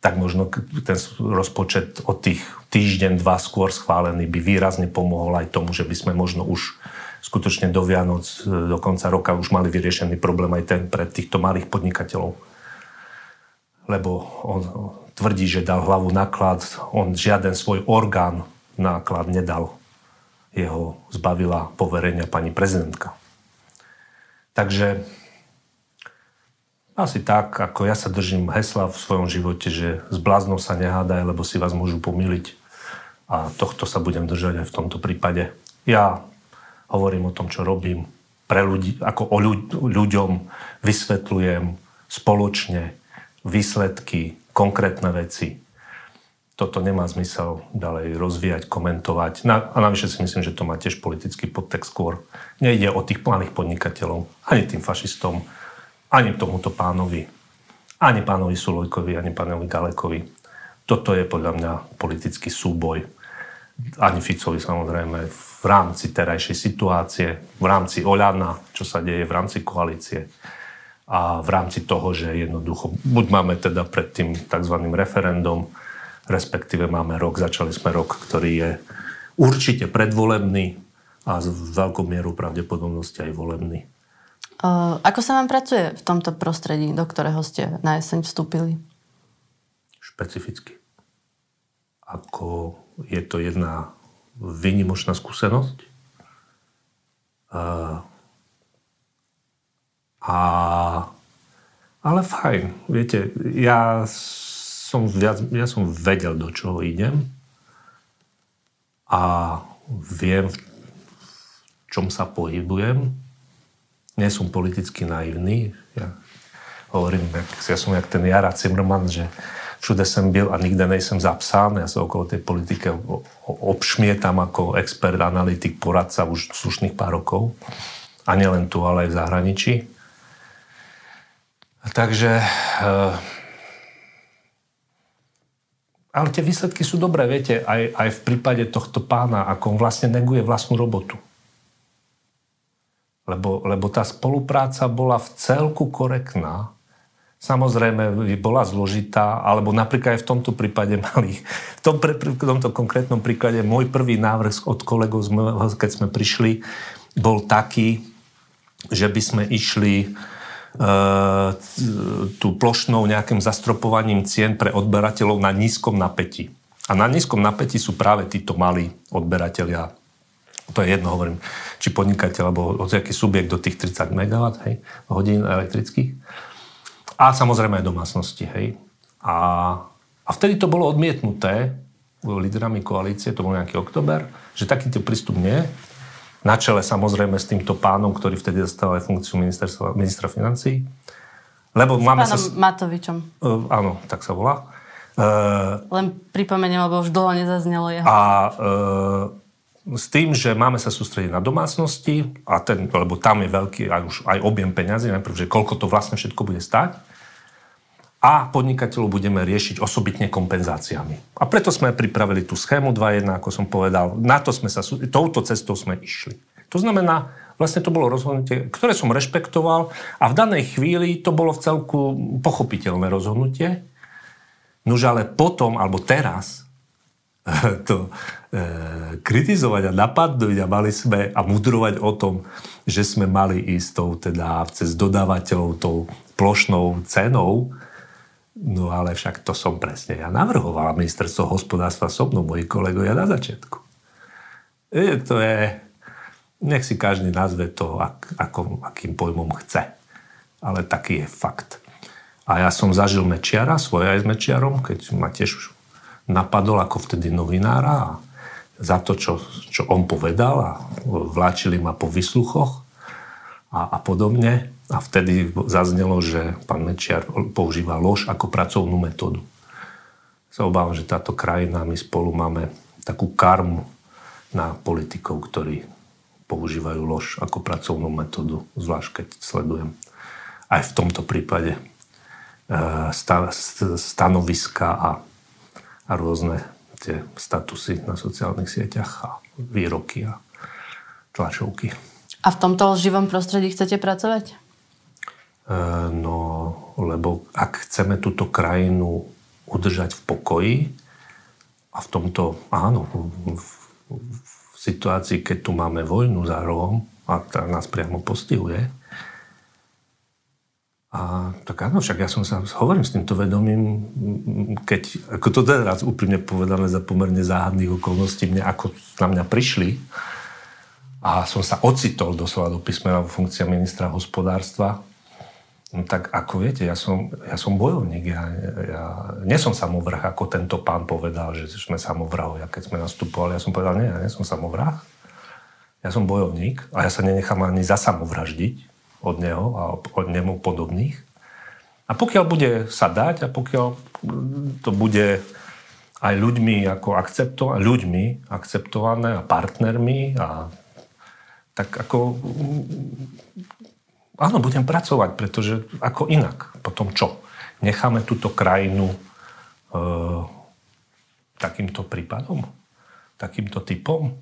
tak možno ten rozpočet od tých týždeň, dva skôr schválený by výrazne pomohol aj tomu, že by sme možno už skutočne do Vianoc, do konca roka už mali vyriešený problém aj ten pre týchto malých podnikateľov. Lebo on tvrdí, že dal hlavu náklad, on žiaden svoj orgán náklad nedal. Jeho zbavila poverenia pani prezidentka. Takže asi tak, ako ja sa držím hesla v svojom živote, že s bláznou sa nehádaj, lebo si vás môžu pomýliť. A tohto sa budem držať aj v tomto prípade. Ja hovorím o tom, čo robím pre ľudí, ako o ľuď, ľuďom vysvetľujem spoločne výsledky, konkrétne veci. Toto nemá zmysel ďalej rozvíjať, komentovať. Na, a navyše si myslím, že to má tiež politický podtext skôr. Nejde o tých planých podnikateľov, ani tým fašistom, ani tomuto pánovi, ani pánovi Sulojkovi, ani pánovi Galekovi. Toto je podľa mňa politický súboj. Ani Ficovi samozrejme v rámci terajšej situácie, v rámci Oľana, čo sa deje v rámci koalície a v rámci toho, že jednoducho, buď máme teda pred tým tzv. referendum, respektíve máme rok, začali sme rok, ktorý je určite predvolebný a s veľkou mierou pravdepodobnosti aj volebný. Ako sa vám pracuje v tomto prostredí, do ktorého ste na jeseň vstúpili? Špecificky. Ako je to jedna výnimočná skúsenosť. A, ale fajn. Viete, ja som, viac, ja som vedel, do čoho idem a viem, v čom sa pohybujem nie som politicky naivný. Ja hovorím, ja som jak ten Jara Zimmerman, že všude som byl a nikde nejsem zapsán. Ja sa okolo tej politike obšmietam ako expert, analytik, poradca už slušných pár rokov. A nielen tu, ale aj v zahraničí. Takže... Eh, ale tie výsledky sú dobré, viete, aj, aj v prípade tohto pána, ako on vlastne neguje vlastnú robotu lebo, lebo tá spolupráca bola v celku korektná. Samozrejme, bola zložitá, alebo napríklad aj v tomto prípade mali, v, tom, v tomto konkrétnom príklade môj prvý návrh od kolegov, keď sme prišli, bol taký, že by sme išli tú plošnou nejakým zastropovaním cien pre odberateľov na nízkom napätí. A na nízkom napätí sú práve títo malí odberatelia to je jedno, hovorím, či podnikateľ alebo hociaký subjekt do tých 30 MW hej, hodín elektrických. A samozrejme aj domácnosti. Hej. A, a vtedy to bolo odmietnuté lídrami koalície, to bol nejaký oktober, že takýto prístup nie. Na čele samozrejme s týmto pánom, ktorý vtedy zastával aj funkciu ministra financí. Lebo s máme pánom sa... Matovičom. Uh, áno, tak sa volá. Uh, Len pripomeniem, lebo už dlho nezaznelo jeho. A uh, s tým, že máme sa sústrediť na domácnosti, a ten, lebo tam je veľký aj, už, aj objem peňazí, najprv, že koľko to vlastne všetko bude stať. A podnikateľov budeme riešiť osobitne kompenzáciami. A preto sme pripravili tú schému 2.1, ako som povedal. Na to sme sa, touto cestou sme išli. To znamená, vlastne to bolo rozhodnutie, ktoré som rešpektoval a v danej chvíli to bolo v celku pochopiteľné rozhodnutie. Nože ale potom, alebo teraz, to e, kritizovať a napadnúť a mali sme a mudrovať o tom, že sme mali ísť tou, teda cez dodávateľov tou plošnou cenou, no ale však to som presne ja navrhoval ministerstvo hospodárstva so mnou, moji kolegovia na začiatku. E, to je, nech si každý nazve to, ak, ako, akým pojmom chce. Ale taký je fakt. A ja som zažil Mečiara, svoje aj s Mečiarom, keď ma tiež napadol ako vtedy novinára a za to, čo, čo on povedal a vláčili ma po vysluchoch a, a podobne. A vtedy zaznelo, že pán Mečiar používa lož ako pracovnú metódu. Sa obávam, že táto krajina, my spolu máme takú karmu na politikov, ktorí používajú lož ako pracovnú metódu, zvlášť keď sledujem aj v tomto prípade eh, stanoviska a a rôzne tie statusy na sociálnych sieťach a výroky a tlačovky. A v tomto živom prostredí chcete pracovať? E, no, lebo ak chceme túto krajinu udržať v pokoji a v tomto, áno, v, v situácii, keď tu máme vojnu za rohom a tá nás priamo postihuje, a tak áno, však ja som sa, hovorím s týmto vedomím, keď, ako to teraz úprimne povedané za pomerne záhadných okolností, mne, ako na mňa prišli a som sa ocitol doslova do písmena funkcia ministra hospodárstva, no tak ako viete, ja som, ja som bojovník, ja, ja nie som samovrah, ako tento pán povedal, že sme samovrahovia, keď sme nastupovali. Ja som povedal, nie, ja nie som samovrah, ja som bojovník a ja sa nenechám ani zasamovraždiť od neho a od nemu podobných. A pokiaľ bude sa dať a pokiaľ to bude aj ľuďmi ako akceptované, ľuďmi akceptované a partnermi a tak ako áno, budem pracovať, pretože ako inak. Potom čo? Necháme túto krajinu e, takýmto prípadom? Takýmto typom?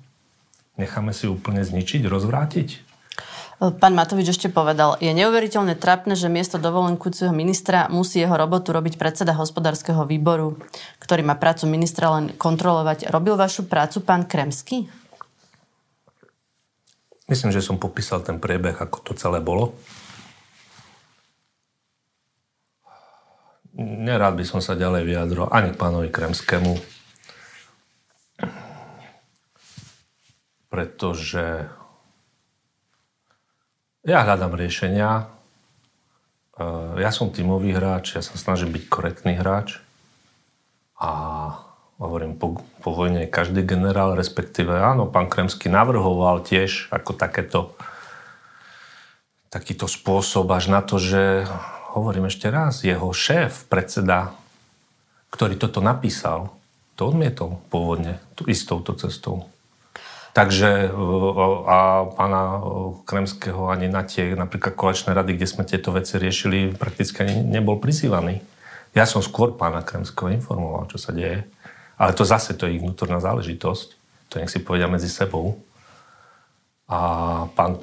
Necháme si úplne zničiť, rozvrátiť? Pán Matovič ešte povedal, je neuveriteľne trapné, že miesto dovolenkujúceho ministra musí jeho robotu robiť predseda hospodárskeho výboru, ktorý má prácu ministra len kontrolovať. Robil vašu prácu pán Kremský? Myslím, že som popísal ten priebeh, ako to celé bolo. Nerád by som sa ďalej vyjadril ani k pánovi Kremskému, pretože ja hľadám riešenia. Ja som tímový hráč, ja sa snažím byť korektný hráč. A hovorím, po, po vojne každý generál, respektíve áno, pán Kremský navrhoval tiež ako takéto takýto spôsob až na to, že hovorím ešte raz, jeho šéf, predseda, ktorý toto napísal, to odmietol pôvodne, tú istou to cestou. Takže a pána Kremského ani na tie napríklad kolečné rady, kde sme tieto veci riešili, prakticky nebol prizývaný. Ja som skôr pána Kremského informoval, čo sa deje. Ale to zase to je ich vnútorná záležitosť. To nech si povedia medzi sebou. A pán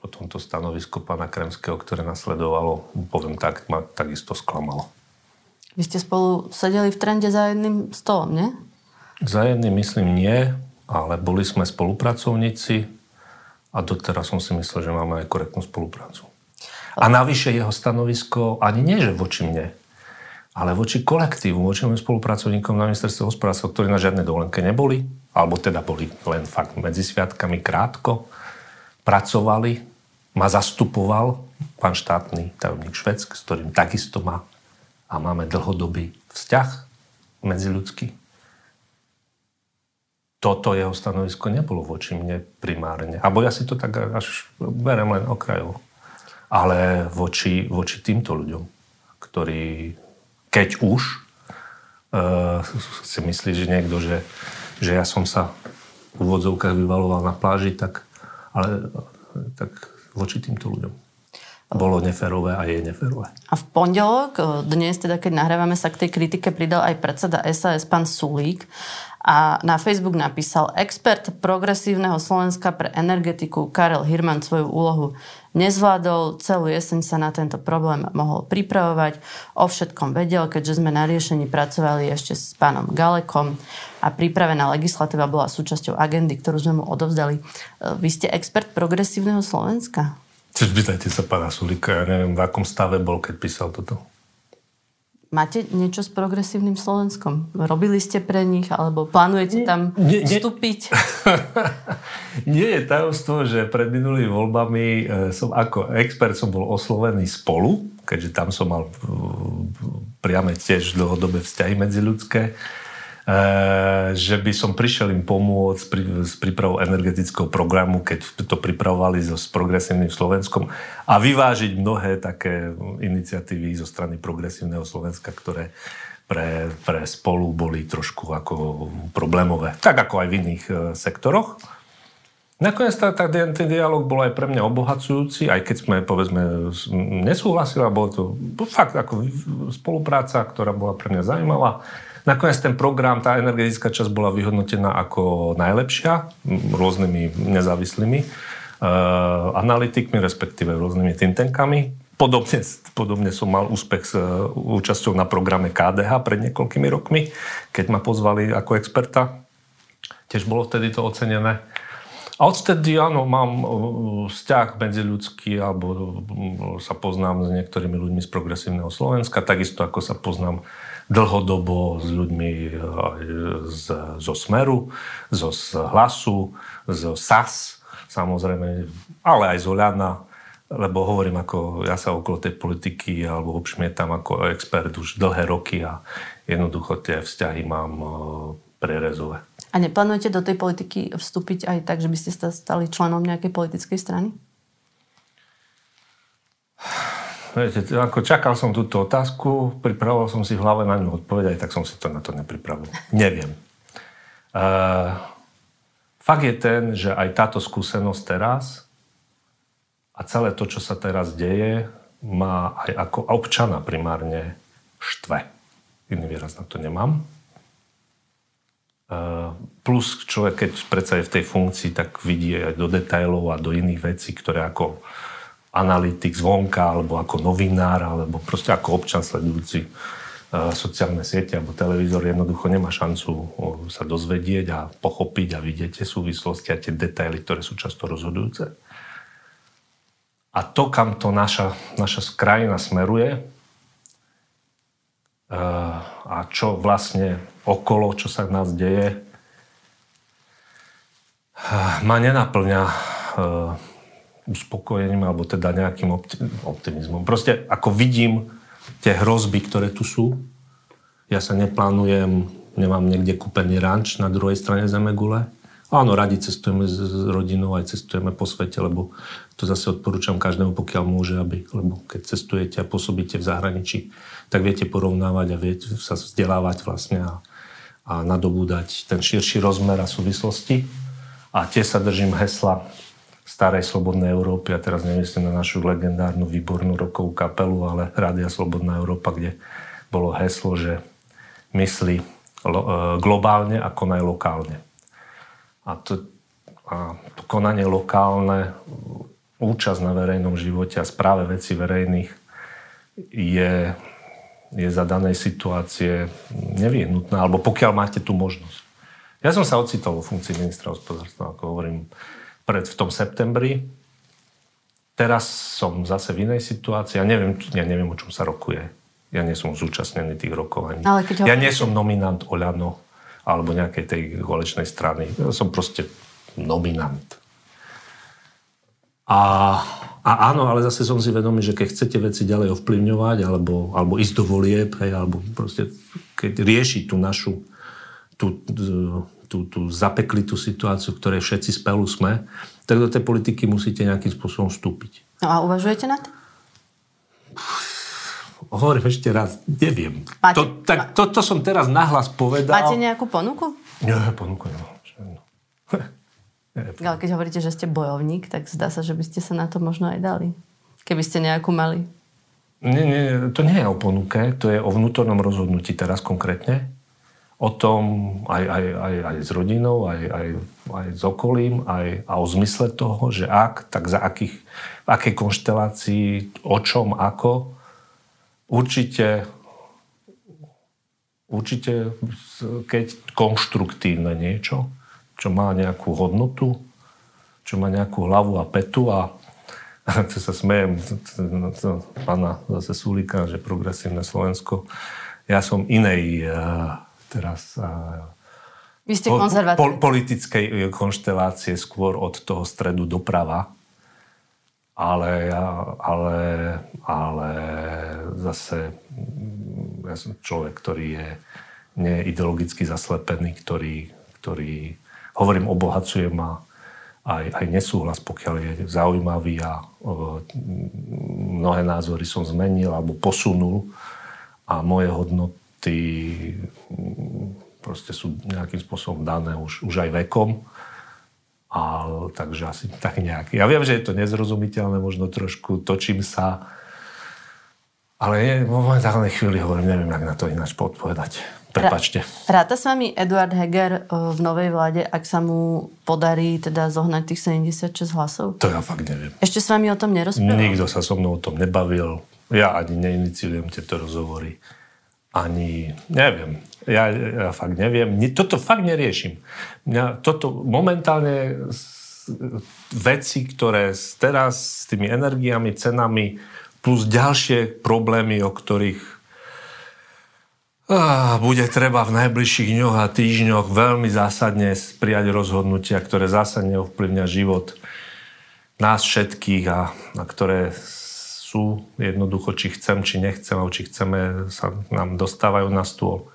po tomto stanovisko pána Kremského, ktoré nasledovalo, poviem tak, ma takisto sklamalo. Vy ste spolu sedeli v trende za jedným stolom, nie? Za jedným myslím nie ale boli sme spolupracovníci a doteraz som si myslel, že máme aj korektnú spoluprácu. A navyše jeho stanovisko ani nie, že voči mne, ale voči kolektívu, voči mojim spolupracovníkom na ministerstve hospodárstva, ktorí na žiadne dovolenke neboli, alebo teda boli len fakt medzi sviatkami krátko, pracovali, ma zastupoval pán štátny tajomník Švedsk, s ktorým takisto má a máme dlhodobý vzťah medziľudský toto jeho stanovisko nebolo voči mne primárne. Abo ja si to tak až berem len okrajovo. Ale voči, voči týmto ľuďom, ktorí, keď už uh, si myslí, že niekto, že, že ja som sa v úvodzovkách vyvaloval na pláži, tak, ale, tak voči týmto ľuďom bolo neférové a je neférové. A v pondelok, dnes teda, keď nahrávame sa k tej kritike, pridal aj predseda SAS, pán Sulík a na Facebook napísal expert progresívneho Slovenska pre energetiku Karel Hirman svoju úlohu nezvládol, celú jeseň sa na tento problém mohol pripravovať, o všetkom vedel, keďže sme na riešení pracovali ešte s pánom Galekom a pripravená legislatíva bola súčasťou agendy, ktorú sme mu odovzdali. Vy ste expert progresívneho Slovenska? Spýtajte sa pána Sulika, ja neviem, v akom stave bol, keď písal toto. Máte niečo s progresívnym Slovenskom? Robili ste pre nich, alebo plánujete tam nie, nie, vstúpiť? nie je tajomstvo, že pred minulými voľbami e, som ako expert som bol oslovený spolu, keďže tam som mal priame tiež dlhodobé vzťahy medziľudské Eh, že by som prišiel im pomôcť pri, s prípravou energetického programu, keď to pripravovali so, s progresívnym Slovenskom a vyvážiť mnohé také iniciatívy zo strany progresívneho Slovenska, ktoré pre, pre spolu boli trošku ako problémové. Tak ako aj v iných e, sektoroch. Nakoniec tá, tá, ten dialog bol aj pre mňa obohacujúci, aj keď sme, povedzme, nesúhlasili, bolo to fakt ako spolupráca, ktorá bola pre mňa zaujímavá. Nakoniec ten program, tá energetická časť bola vyhodnotená ako najlepšia rôznymi nezávislými analytikmi, respektíve rôznymi think tankami. Podobne, podobne som mal úspech s uh, účasťou na programe KDH pred niekoľkými rokmi, keď ma pozvali ako experta. Tiež bolo vtedy to ocenené. A odtedy, áno, mám uh, vzťah medziľudský, alebo uh, sa poznám s niektorými ľuďmi z progresívneho Slovenska, takisto ako sa poznám dlhodobo s ľuďmi uh, z, zo Smeru, zo Hlasu, zo SAS, samozrejme, ale aj z Oľana, lebo hovorím, ako ja sa okolo tej politiky alebo obšmietam ako expert už dlhé roky a jednoducho tie vzťahy mám prerezové. A neplánujete do tej politiky vstúpiť aj tak, že by ste stali členom nejakej politickej strany? Viete, ako čakal som túto otázku, pripravoval som si v hlave na ňu odpovedať, tak som si to na to nepripravil. Neviem. Uh, fakt je ten, že aj táto skúsenosť teraz a celé to, čo sa teraz deje, má aj ako občana primárne štve. Iný výraz na to nemám. Plus človek, keď predsa je v tej funkcii, tak vidí aj do detajlov a do iných vecí, ktoré ako analytik zvonka, alebo ako novinár, alebo proste ako občan sledujúci e, sociálne siete alebo televízor jednoducho nemá šancu sa dozvedieť a pochopiť a vidieť tie súvislosti a tie detaily, ktoré sú často rozhodujúce. A to, kam to naša, naša krajina smeruje, a čo vlastne okolo, čo sa v nás deje, ma nenaplňa e, uspokojením alebo teda nejakým optimizmom. Proste ako vidím tie hrozby, ktoré tu sú, ja sa neplánujem, nemám niekde kúpený ranč na druhej strane Zemegule. Áno, radi cestujeme s rodinou, aj cestujeme po svete, lebo to zase odporúčam každému, pokiaľ môže, aby, lebo keď cestujete a pôsobíte v zahraničí, tak viete porovnávať a viete sa vzdelávať vlastne a, a nadobúdať ten širší rozmer a súvislosti. A tie sa držím hesla starej Slobodnej Európy, a teraz nemyslím na našu legendárnu výbornú rokovú kapelu, ale Rádia Slobodná Európa, kde bolo heslo, že myslí e, globálne a konaj lokálne. A to, a to konanie lokálne, účasť na verejnom živote a správe veci verejných je je za danej situácie nevyhnutná, alebo pokiaľ máte tú možnosť. Ja som sa ocitol vo funkcii ministra hospodárstva, ako hovorím, pred, v tom septembri. Teraz som zase v inej situácii. Ja neviem, ja neviem, o čom sa rokuje. Ja nie som zúčastnený tých rokovaní. Ale keď ja nie som nominant Oľano alebo nejakej tej kolečnej strany. Ja som proste nominant. A a áno, ale zase som si vedomý, že keď chcete veci ďalej ovplyvňovať alebo, alebo ísť do volieb, hej, alebo proste keď riešiť tú našu tú, tú, tú zapeklitú situáciu, ktorej všetci spolu sme, tak do tej politiky musíte nejakým spôsobom vstúpiť. No a uvažujete na to? Hovorím ešte raz, neviem. Máte, to, tak, to, to som teraz nahlas povedal. Máte nejakú ponuku? Nie, ponuku nemám. Ale keď hovoríte, že ste bojovník, tak zdá sa, že by ste sa na to možno aj dali. Keby ste nejakú mali. Nie, nie, to nie je o ponuke, to je o vnútornom rozhodnutí teraz konkrétne. O tom aj, aj, aj, aj s rodinou, aj, aj, aj s okolím, aj, a o zmysle toho, že ak, tak za akých, v akej konštelácii, o čom, ako. Určite, určite keď konštruktívne niečo, čo má nejakú hodnotu, čo má nejakú hlavu a petu a to sa smejem pána zase Sulika, že progresívne Slovensko. Ja som inej uh, teraz Vy ste po, politickej konštelácie skôr od toho stredu doprava. Ale, ale, ale zase ja som človek, ktorý je neideologicky zaslepený, ktorý, ktorý hovorím, obohacuje ma aj, aj nesúhlas, pokiaľ je zaujímavý a mnohé názory som zmenil alebo posunul a moje hodnoty proste sú nejakým spôsobom dané už, už aj vekom. A, takže asi tak nejak. Ja viem, že je to nezrozumiteľné, možno trošku točím sa, ale je, v momentálnej chvíli hovorím, neviem, jak na to ináč podpovedať. Prepačte. Ráta s vami Eduard Heger v novej vláde, ak sa mu podarí teda zohnať tých 76 hlasov? To ja fakt neviem. Ešte s vami o tom nerozprával? Nikto sa so mnou o tom nebavil. Ja ani neiniciujem tieto rozhovory. Ani, neviem. Ja, ja fakt neviem. Toto fakt neriešim. Ja, toto momentálne veci, ktoré teraz s tými energiami, cenami, plus ďalšie problémy, o ktorých bude treba v najbližších dňoch a týždňoch veľmi zásadne prijať rozhodnutia, ktoré zásadne ovplyvňa život nás všetkých a, a ktoré sú jednoducho, či chcem, či nechcem, alebo či chceme, sa nám dostávajú na stôl.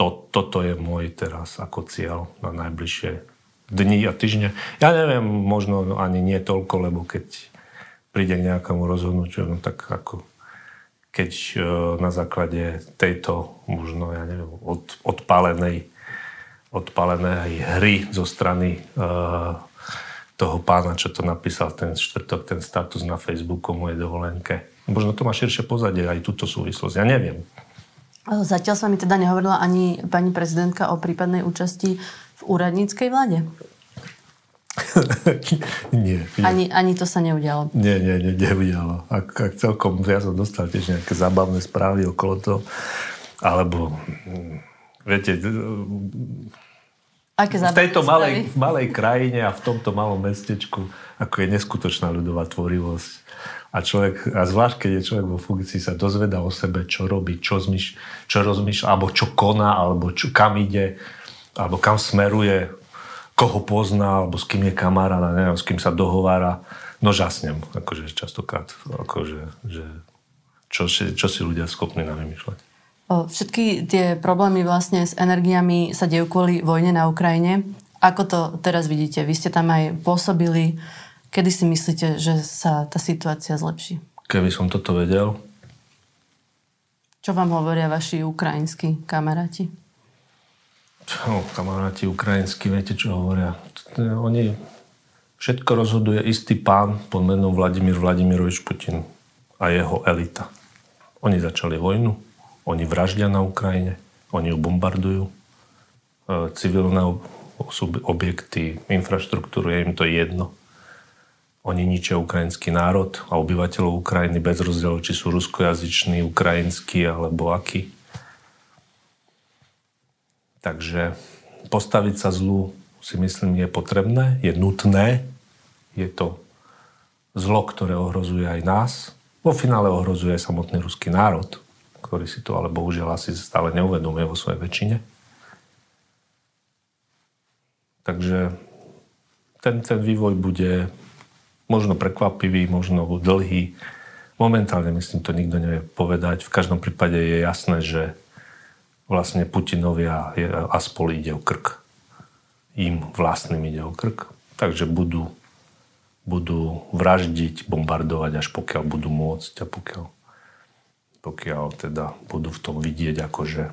To, toto je môj teraz ako cieľ na najbližšie dni a týždne. Ja neviem, možno ani nie toľko, lebo keď príde k nejakému rozhodnutiu, no tak ako keď e, na základe tejto možno, ja neviem, od, odpálenej, odpálenej hry zo strany uh, toho pána, čo to napísal ten štvrtok, ten status na Facebooku mojej dovolenke. Možno to má širšie pozadie aj túto súvislosť, ja neviem. Zatiaľ s vami teda nehovorila ani pani prezidentka o prípadnej účasti v úradníckej vláde? nie, nie. Ani, ani to sa neudialo? Nie, nie, nie, neudialo. Ak, ak celkom, ja som dostal tiež nejaké zábavné správy okolo toho, alebo hm, viete, Aké v tejto malej, v malej krajine a v tomto malom mestečku, ako je neskutočná ľudová tvorivosť. A, človek, a zvlášť, keď je človek vo funkcii, sa dozvedá o sebe, čo robí, čo, zmyš, čo rozmýšľa, alebo čo koná, alebo čo, kam ide, alebo kam smeruje koho pozná, alebo s kým je kamarát, neviem, s kým sa dohovára. No žasnem, akože častokrát, akože, že čo, si, čo si ľudia schopní vymýšľať. Všetky tie problémy vlastne s energiami sa dejú kvôli vojne na Ukrajine. Ako to teraz vidíte? Vy ste tam aj pôsobili. Kedy si myslíte, že sa tá situácia zlepší? Keby som toto vedel. Čo vám hovoria vaši ukrajinskí kamaráti? No, kamaráti ukrajinskí, viete, čo hovoria? Oni, všetko rozhoduje istý pán pod menom Vladimír Vladimirovič Putin a jeho elita. Oni začali vojnu, oni vraždia na Ukrajine, oni ju bombardujú, e, civilné objekty, infraštruktúru, je im to jedno. Oni ničia ukrajinský národ a obyvateľov Ukrajiny bez rozdielu, či sú ruskojazyční, ukrajinskí alebo akí. Takže postaviť sa zlu si myslím je potrebné, je nutné. Je to zlo, ktoré ohrozuje aj nás. Vo finále ohrozuje aj samotný ruský národ, ktorý si to ale bohužiaľ asi stále neuvedomuje vo svojej väčšine. Takže ten, ten vývoj bude možno prekvapivý, možno dlhý. Momentálne, myslím, to nikto nevie povedať. V každom prípade je jasné, že vlastne Putinovi a Aspol ide o krk. Im vlastným ide o krk. Takže budú, budú vraždiť, bombardovať, až pokiaľ budú môcť a pokiaľ, pokiaľ teda budú v tom vidieť, akože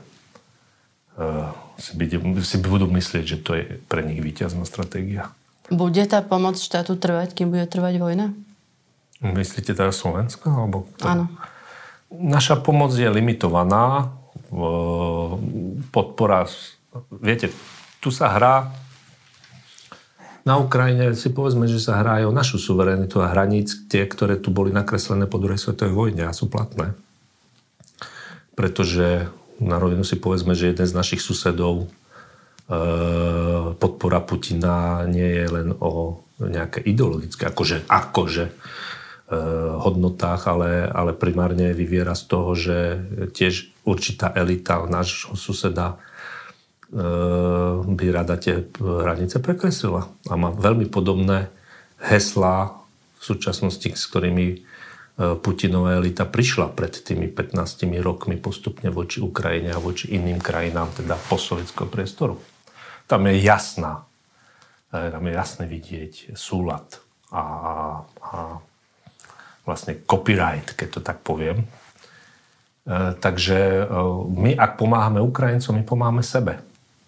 uh, si, byde, si budú myslieť, že to je pre nich víťazná stratégia. Bude tá pomoc štátu trvať, kým bude trvať vojna? Myslíte teraz Slovensko? Alebo Áno. Naša pomoc je limitovaná podpora, viete, tu sa hrá na Ukrajine si povedzme, že sa hrá aj o našu suverenitu a hraníc, tie, ktoré tu boli nakreslené po druhej svetovej vojne a sú platné. Pretože na rovinu si povedzme, že jeden z našich susedov e, podpora Putina nie je len o nejaké ideologické, akože, akože Eh, hodnotách, ale, ale primárne vyviera z toho, že tiež určitá elita nášho suseda eh, by rada tie hranice prekreslila. A má veľmi podobné heslá v súčasnosti, s ktorými Putinová elita prišla pred tými 15 rokmi postupne voči Ukrajine a voči iným krajinám, teda postsovietského priestoru. Tam je jasná, tam je jasné vidieť súlad a, a vlastne copyright, keď to tak poviem. E, takže e, my, ak pomáhame Ukrajincom, my pomáhame sebe.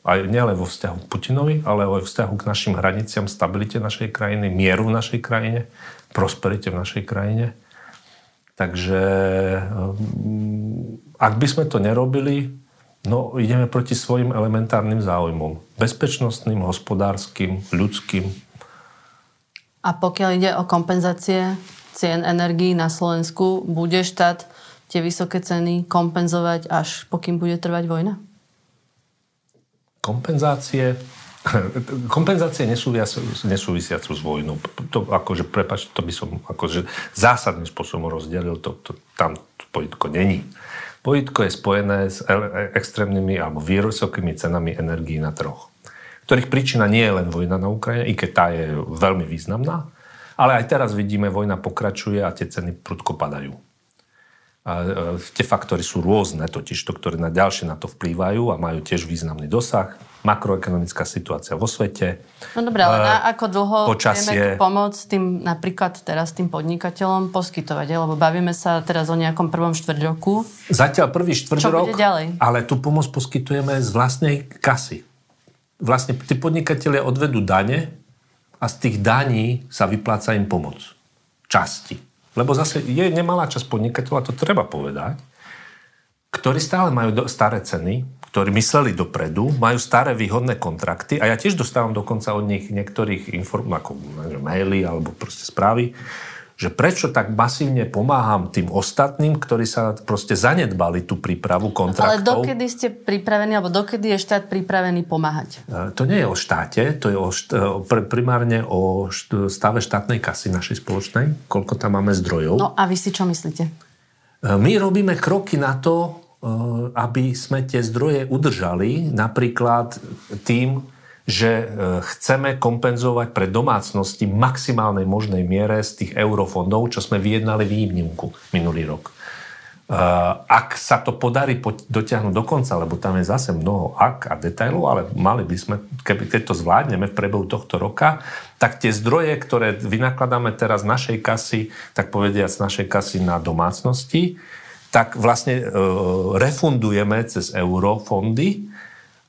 Aj nielen vo vzťahu k Putinovi, ale aj vo vzťahu k našim hraniciam, stabilite našej krajiny, mieru v našej krajine, prosperite v našej krajine. Takže e, ak by sme to nerobili, No, ideme proti svojim elementárnym záujmom. Bezpečnostným, hospodárskym, ľudským. A pokiaľ ide o kompenzácie cien energií na Slovensku, bude štát tie vysoké ceny kompenzovať, až pokým bude trvať vojna? Kompenzácie kompenzácie nesúvisiacu s vojnou. To, akože, prepač, to by som akože zásadným spôsobom rozdelil, to, to, tam to pojitko není. Pojitko je spojené s extrémnymi alebo vysokými cenami energií na troch, ktorých príčina nie je len vojna na Ukrajine, i keď tá je veľmi významná, ale aj teraz vidíme, vojna pokračuje a tie ceny prudko padajú. A tie faktory sú rôzne, totiž to, ktoré na ďalšie na to vplývajú a majú tiež významný dosah. Makroekonomická situácia vo svete. No dobré, ale na ako dlho počasie, vieme tú pomoc tým napríklad teraz tým podnikateľom poskytovať? Lebo bavíme sa teraz o nejakom prvom štvrť roku. Zatiaľ prvý štvrť Čo rok, ďalej? ale tú pomoc poskytujeme z vlastnej kasy. Vlastne tí podnikatelia odvedú dane a z tých daní sa vypláca im pomoc. Časti lebo zase je nemalá časť a to treba povedať, ktorí stále majú staré ceny, ktorí mysleli dopredu, majú staré výhodné kontrakty a ja tiež dostávam dokonca od nich niektorých inform, ako maily alebo proste správy, že prečo tak masívne pomáham tým ostatným, ktorí sa proste zanedbali tú prípravu kontraktov. Ale dokedy ste pripravení, alebo dokedy je štát pripravený pomáhať? E, to nie je o štáte, to je o št- e, primárne o št- stave štátnej kasy našej spoločnej, koľko tam máme zdrojov. No a vy si čo myslíte? E, my robíme kroky na to, aby sme tie zdroje udržali, napríklad tým, že e, chceme kompenzovať pre domácnosti maximálnej možnej miere z tých eurofondov, čo sme vyjednali výnimku minulý rok. E, ak sa to podarí dotiahnuť do konca, lebo tam je zase mnoho ak a detailov, ale mali by sme, keby keď to zvládneme v prebehu tohto roka, tak tie zdroje, ktoré vynakladáme teraz z našej kasy, tak povediať z našej kasy na domácnosti, tak vlastne e, refundujeme cez eurofondy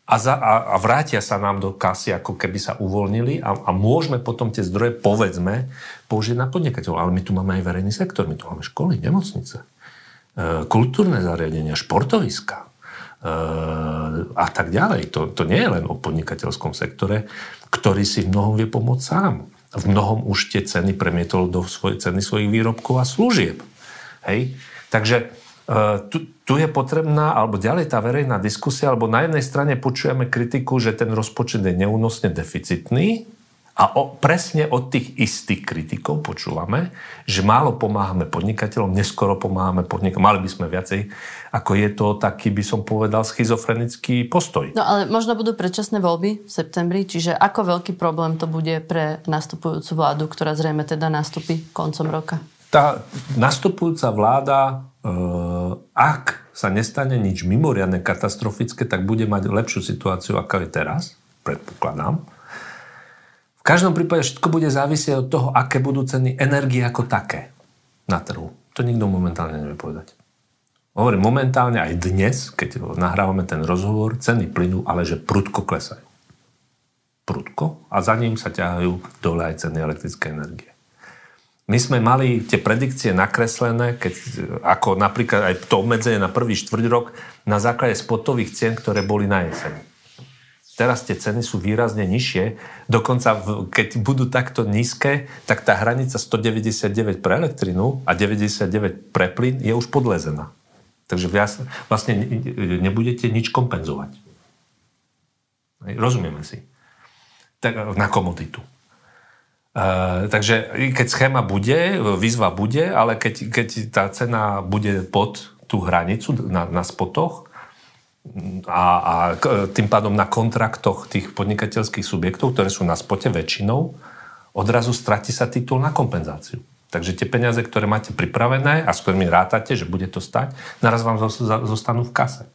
a, za, a, a vrátia sa nám do kasy, ako keby sa uvoľnili a, a môžeme potom tie zdroje, povedzme, použiť na podnikateľov. Ale my tu máme aj verejný sektor, my tu máme školy, nemocnice, e, kultúrne zariadenia, športoviska e, a tak ďalej. To, to nie je len o podnikateľskom sektore, ktorý si v mnohom vie pomôcť sám. V mnohom už tie ceny premietol do svojej ceny svojich výrobkov a služieb. Hej? Takže tu, tu je potrebná, alebo ďalej tá verejná diskusia, alebo na jednej strane počujeme kritiku, že ten rozpočet je neúnosne deficitný a o, presne od tých istých kritikov počúvame, že málo pomáhame podnikateľom, neskoro pomáhame podnikateľom, mali by sme viacej, ako je to taký, by som povedal, schizofrenický postoj. No ale možno budú predčasné voľby v septembri, čiže ako veľký problém to bude pre nastupujúcu vládu, ktorá zrejme teda nastupí koncom roka? Tá nastupujúca vláda ak sa nestane nič mimoriadne katastrofické, tak bude mať lepšiu situáciu, ako je teraz, predpokladám. V každom prípade všetko bude závisieť od toho, aké budú ceny energie ako také na trhu. To nikto momentálne nevie povedať. Hovorím, momentálne aj dnes, keď nahrávame ten rozhovor, ceny plynu, ale že prudko klesajú. Prudko. A za ním sa ťahajú dole aj ceny elektrickej energie. My sme mali tie predikcie nakreslené, keď, ako napríklad aj to obmedzenie na prvý štvrť rok na základe spotových cien, ktoré boli na jeseň. Teraz tie ceny sú výrazne nižšie. Dokonca, keď budú takto nízke, tak tá hranica 199 pre elektrinu a 99 pre plyn je už podlezená. Takže vlastne nebudete nič kompenzovať. Rozumieme si. Tak, na komoditu. Uh, takže keď schéma bude, výzva bude, ale keď, keď tá cena bude pod tú hranicu na, na spotoch a, a tým pádom na kontraktoch tých podnikateľských subjektov, ktoré sú na spote väčšinou, odrazu stratí sa titul na kompenzáciu. Takže tie peniaze, ktoré máte pripravené a s ktorými rátate, že bude to stať, naraz vám zostanú v kase.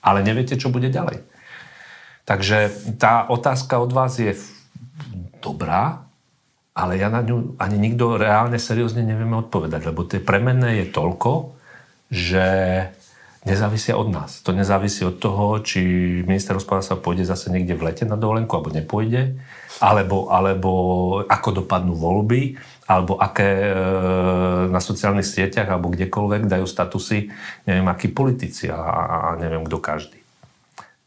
Ale neviete, čo bude ďalej. Takže tá otázka od vás je dobrá, ale ja na ňu ani nikto reálne seriózne nevieme odpovedať, lebo tie premenné je toľko, že nezávisia od nás. To nezávisí od toho, či minister hospodárstva pôjde zase niekde v lete na dovolenku, alebo nepôjde, alebo, alebo ako dopadnú voľby, alebo aké e, na sociálnych sieťach alebo kdekoľvek dajú statusy, neviem, akí politici a, a neviem, kto každý.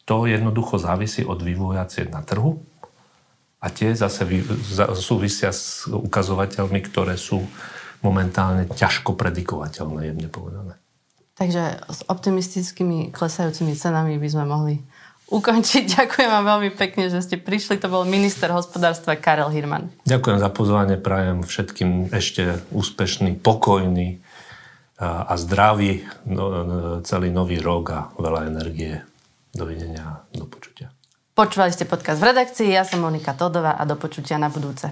to jednoducho závisí od vývoja cien na trhu a tie zase súvisia s ukazovateľmi, ktoré sú momentálne ťažko predikovateľné, jemne povedané. Takže s optimistickými klesajúcimi cenami by sme mohli ukončiť. Ďakujem vám veľmi pekne, že ste prišli. To bol minister hospodárstva Karel Hirman. Ďakujem za pozvanie. Prajem všetkým ešte úspešný, pokojný a zdravý no, celý nový rok a veľa energie. Dovidenia, do počutia. Počúvali ste podcast v redakcii, ja som Monika Todová a do počutia na budúce.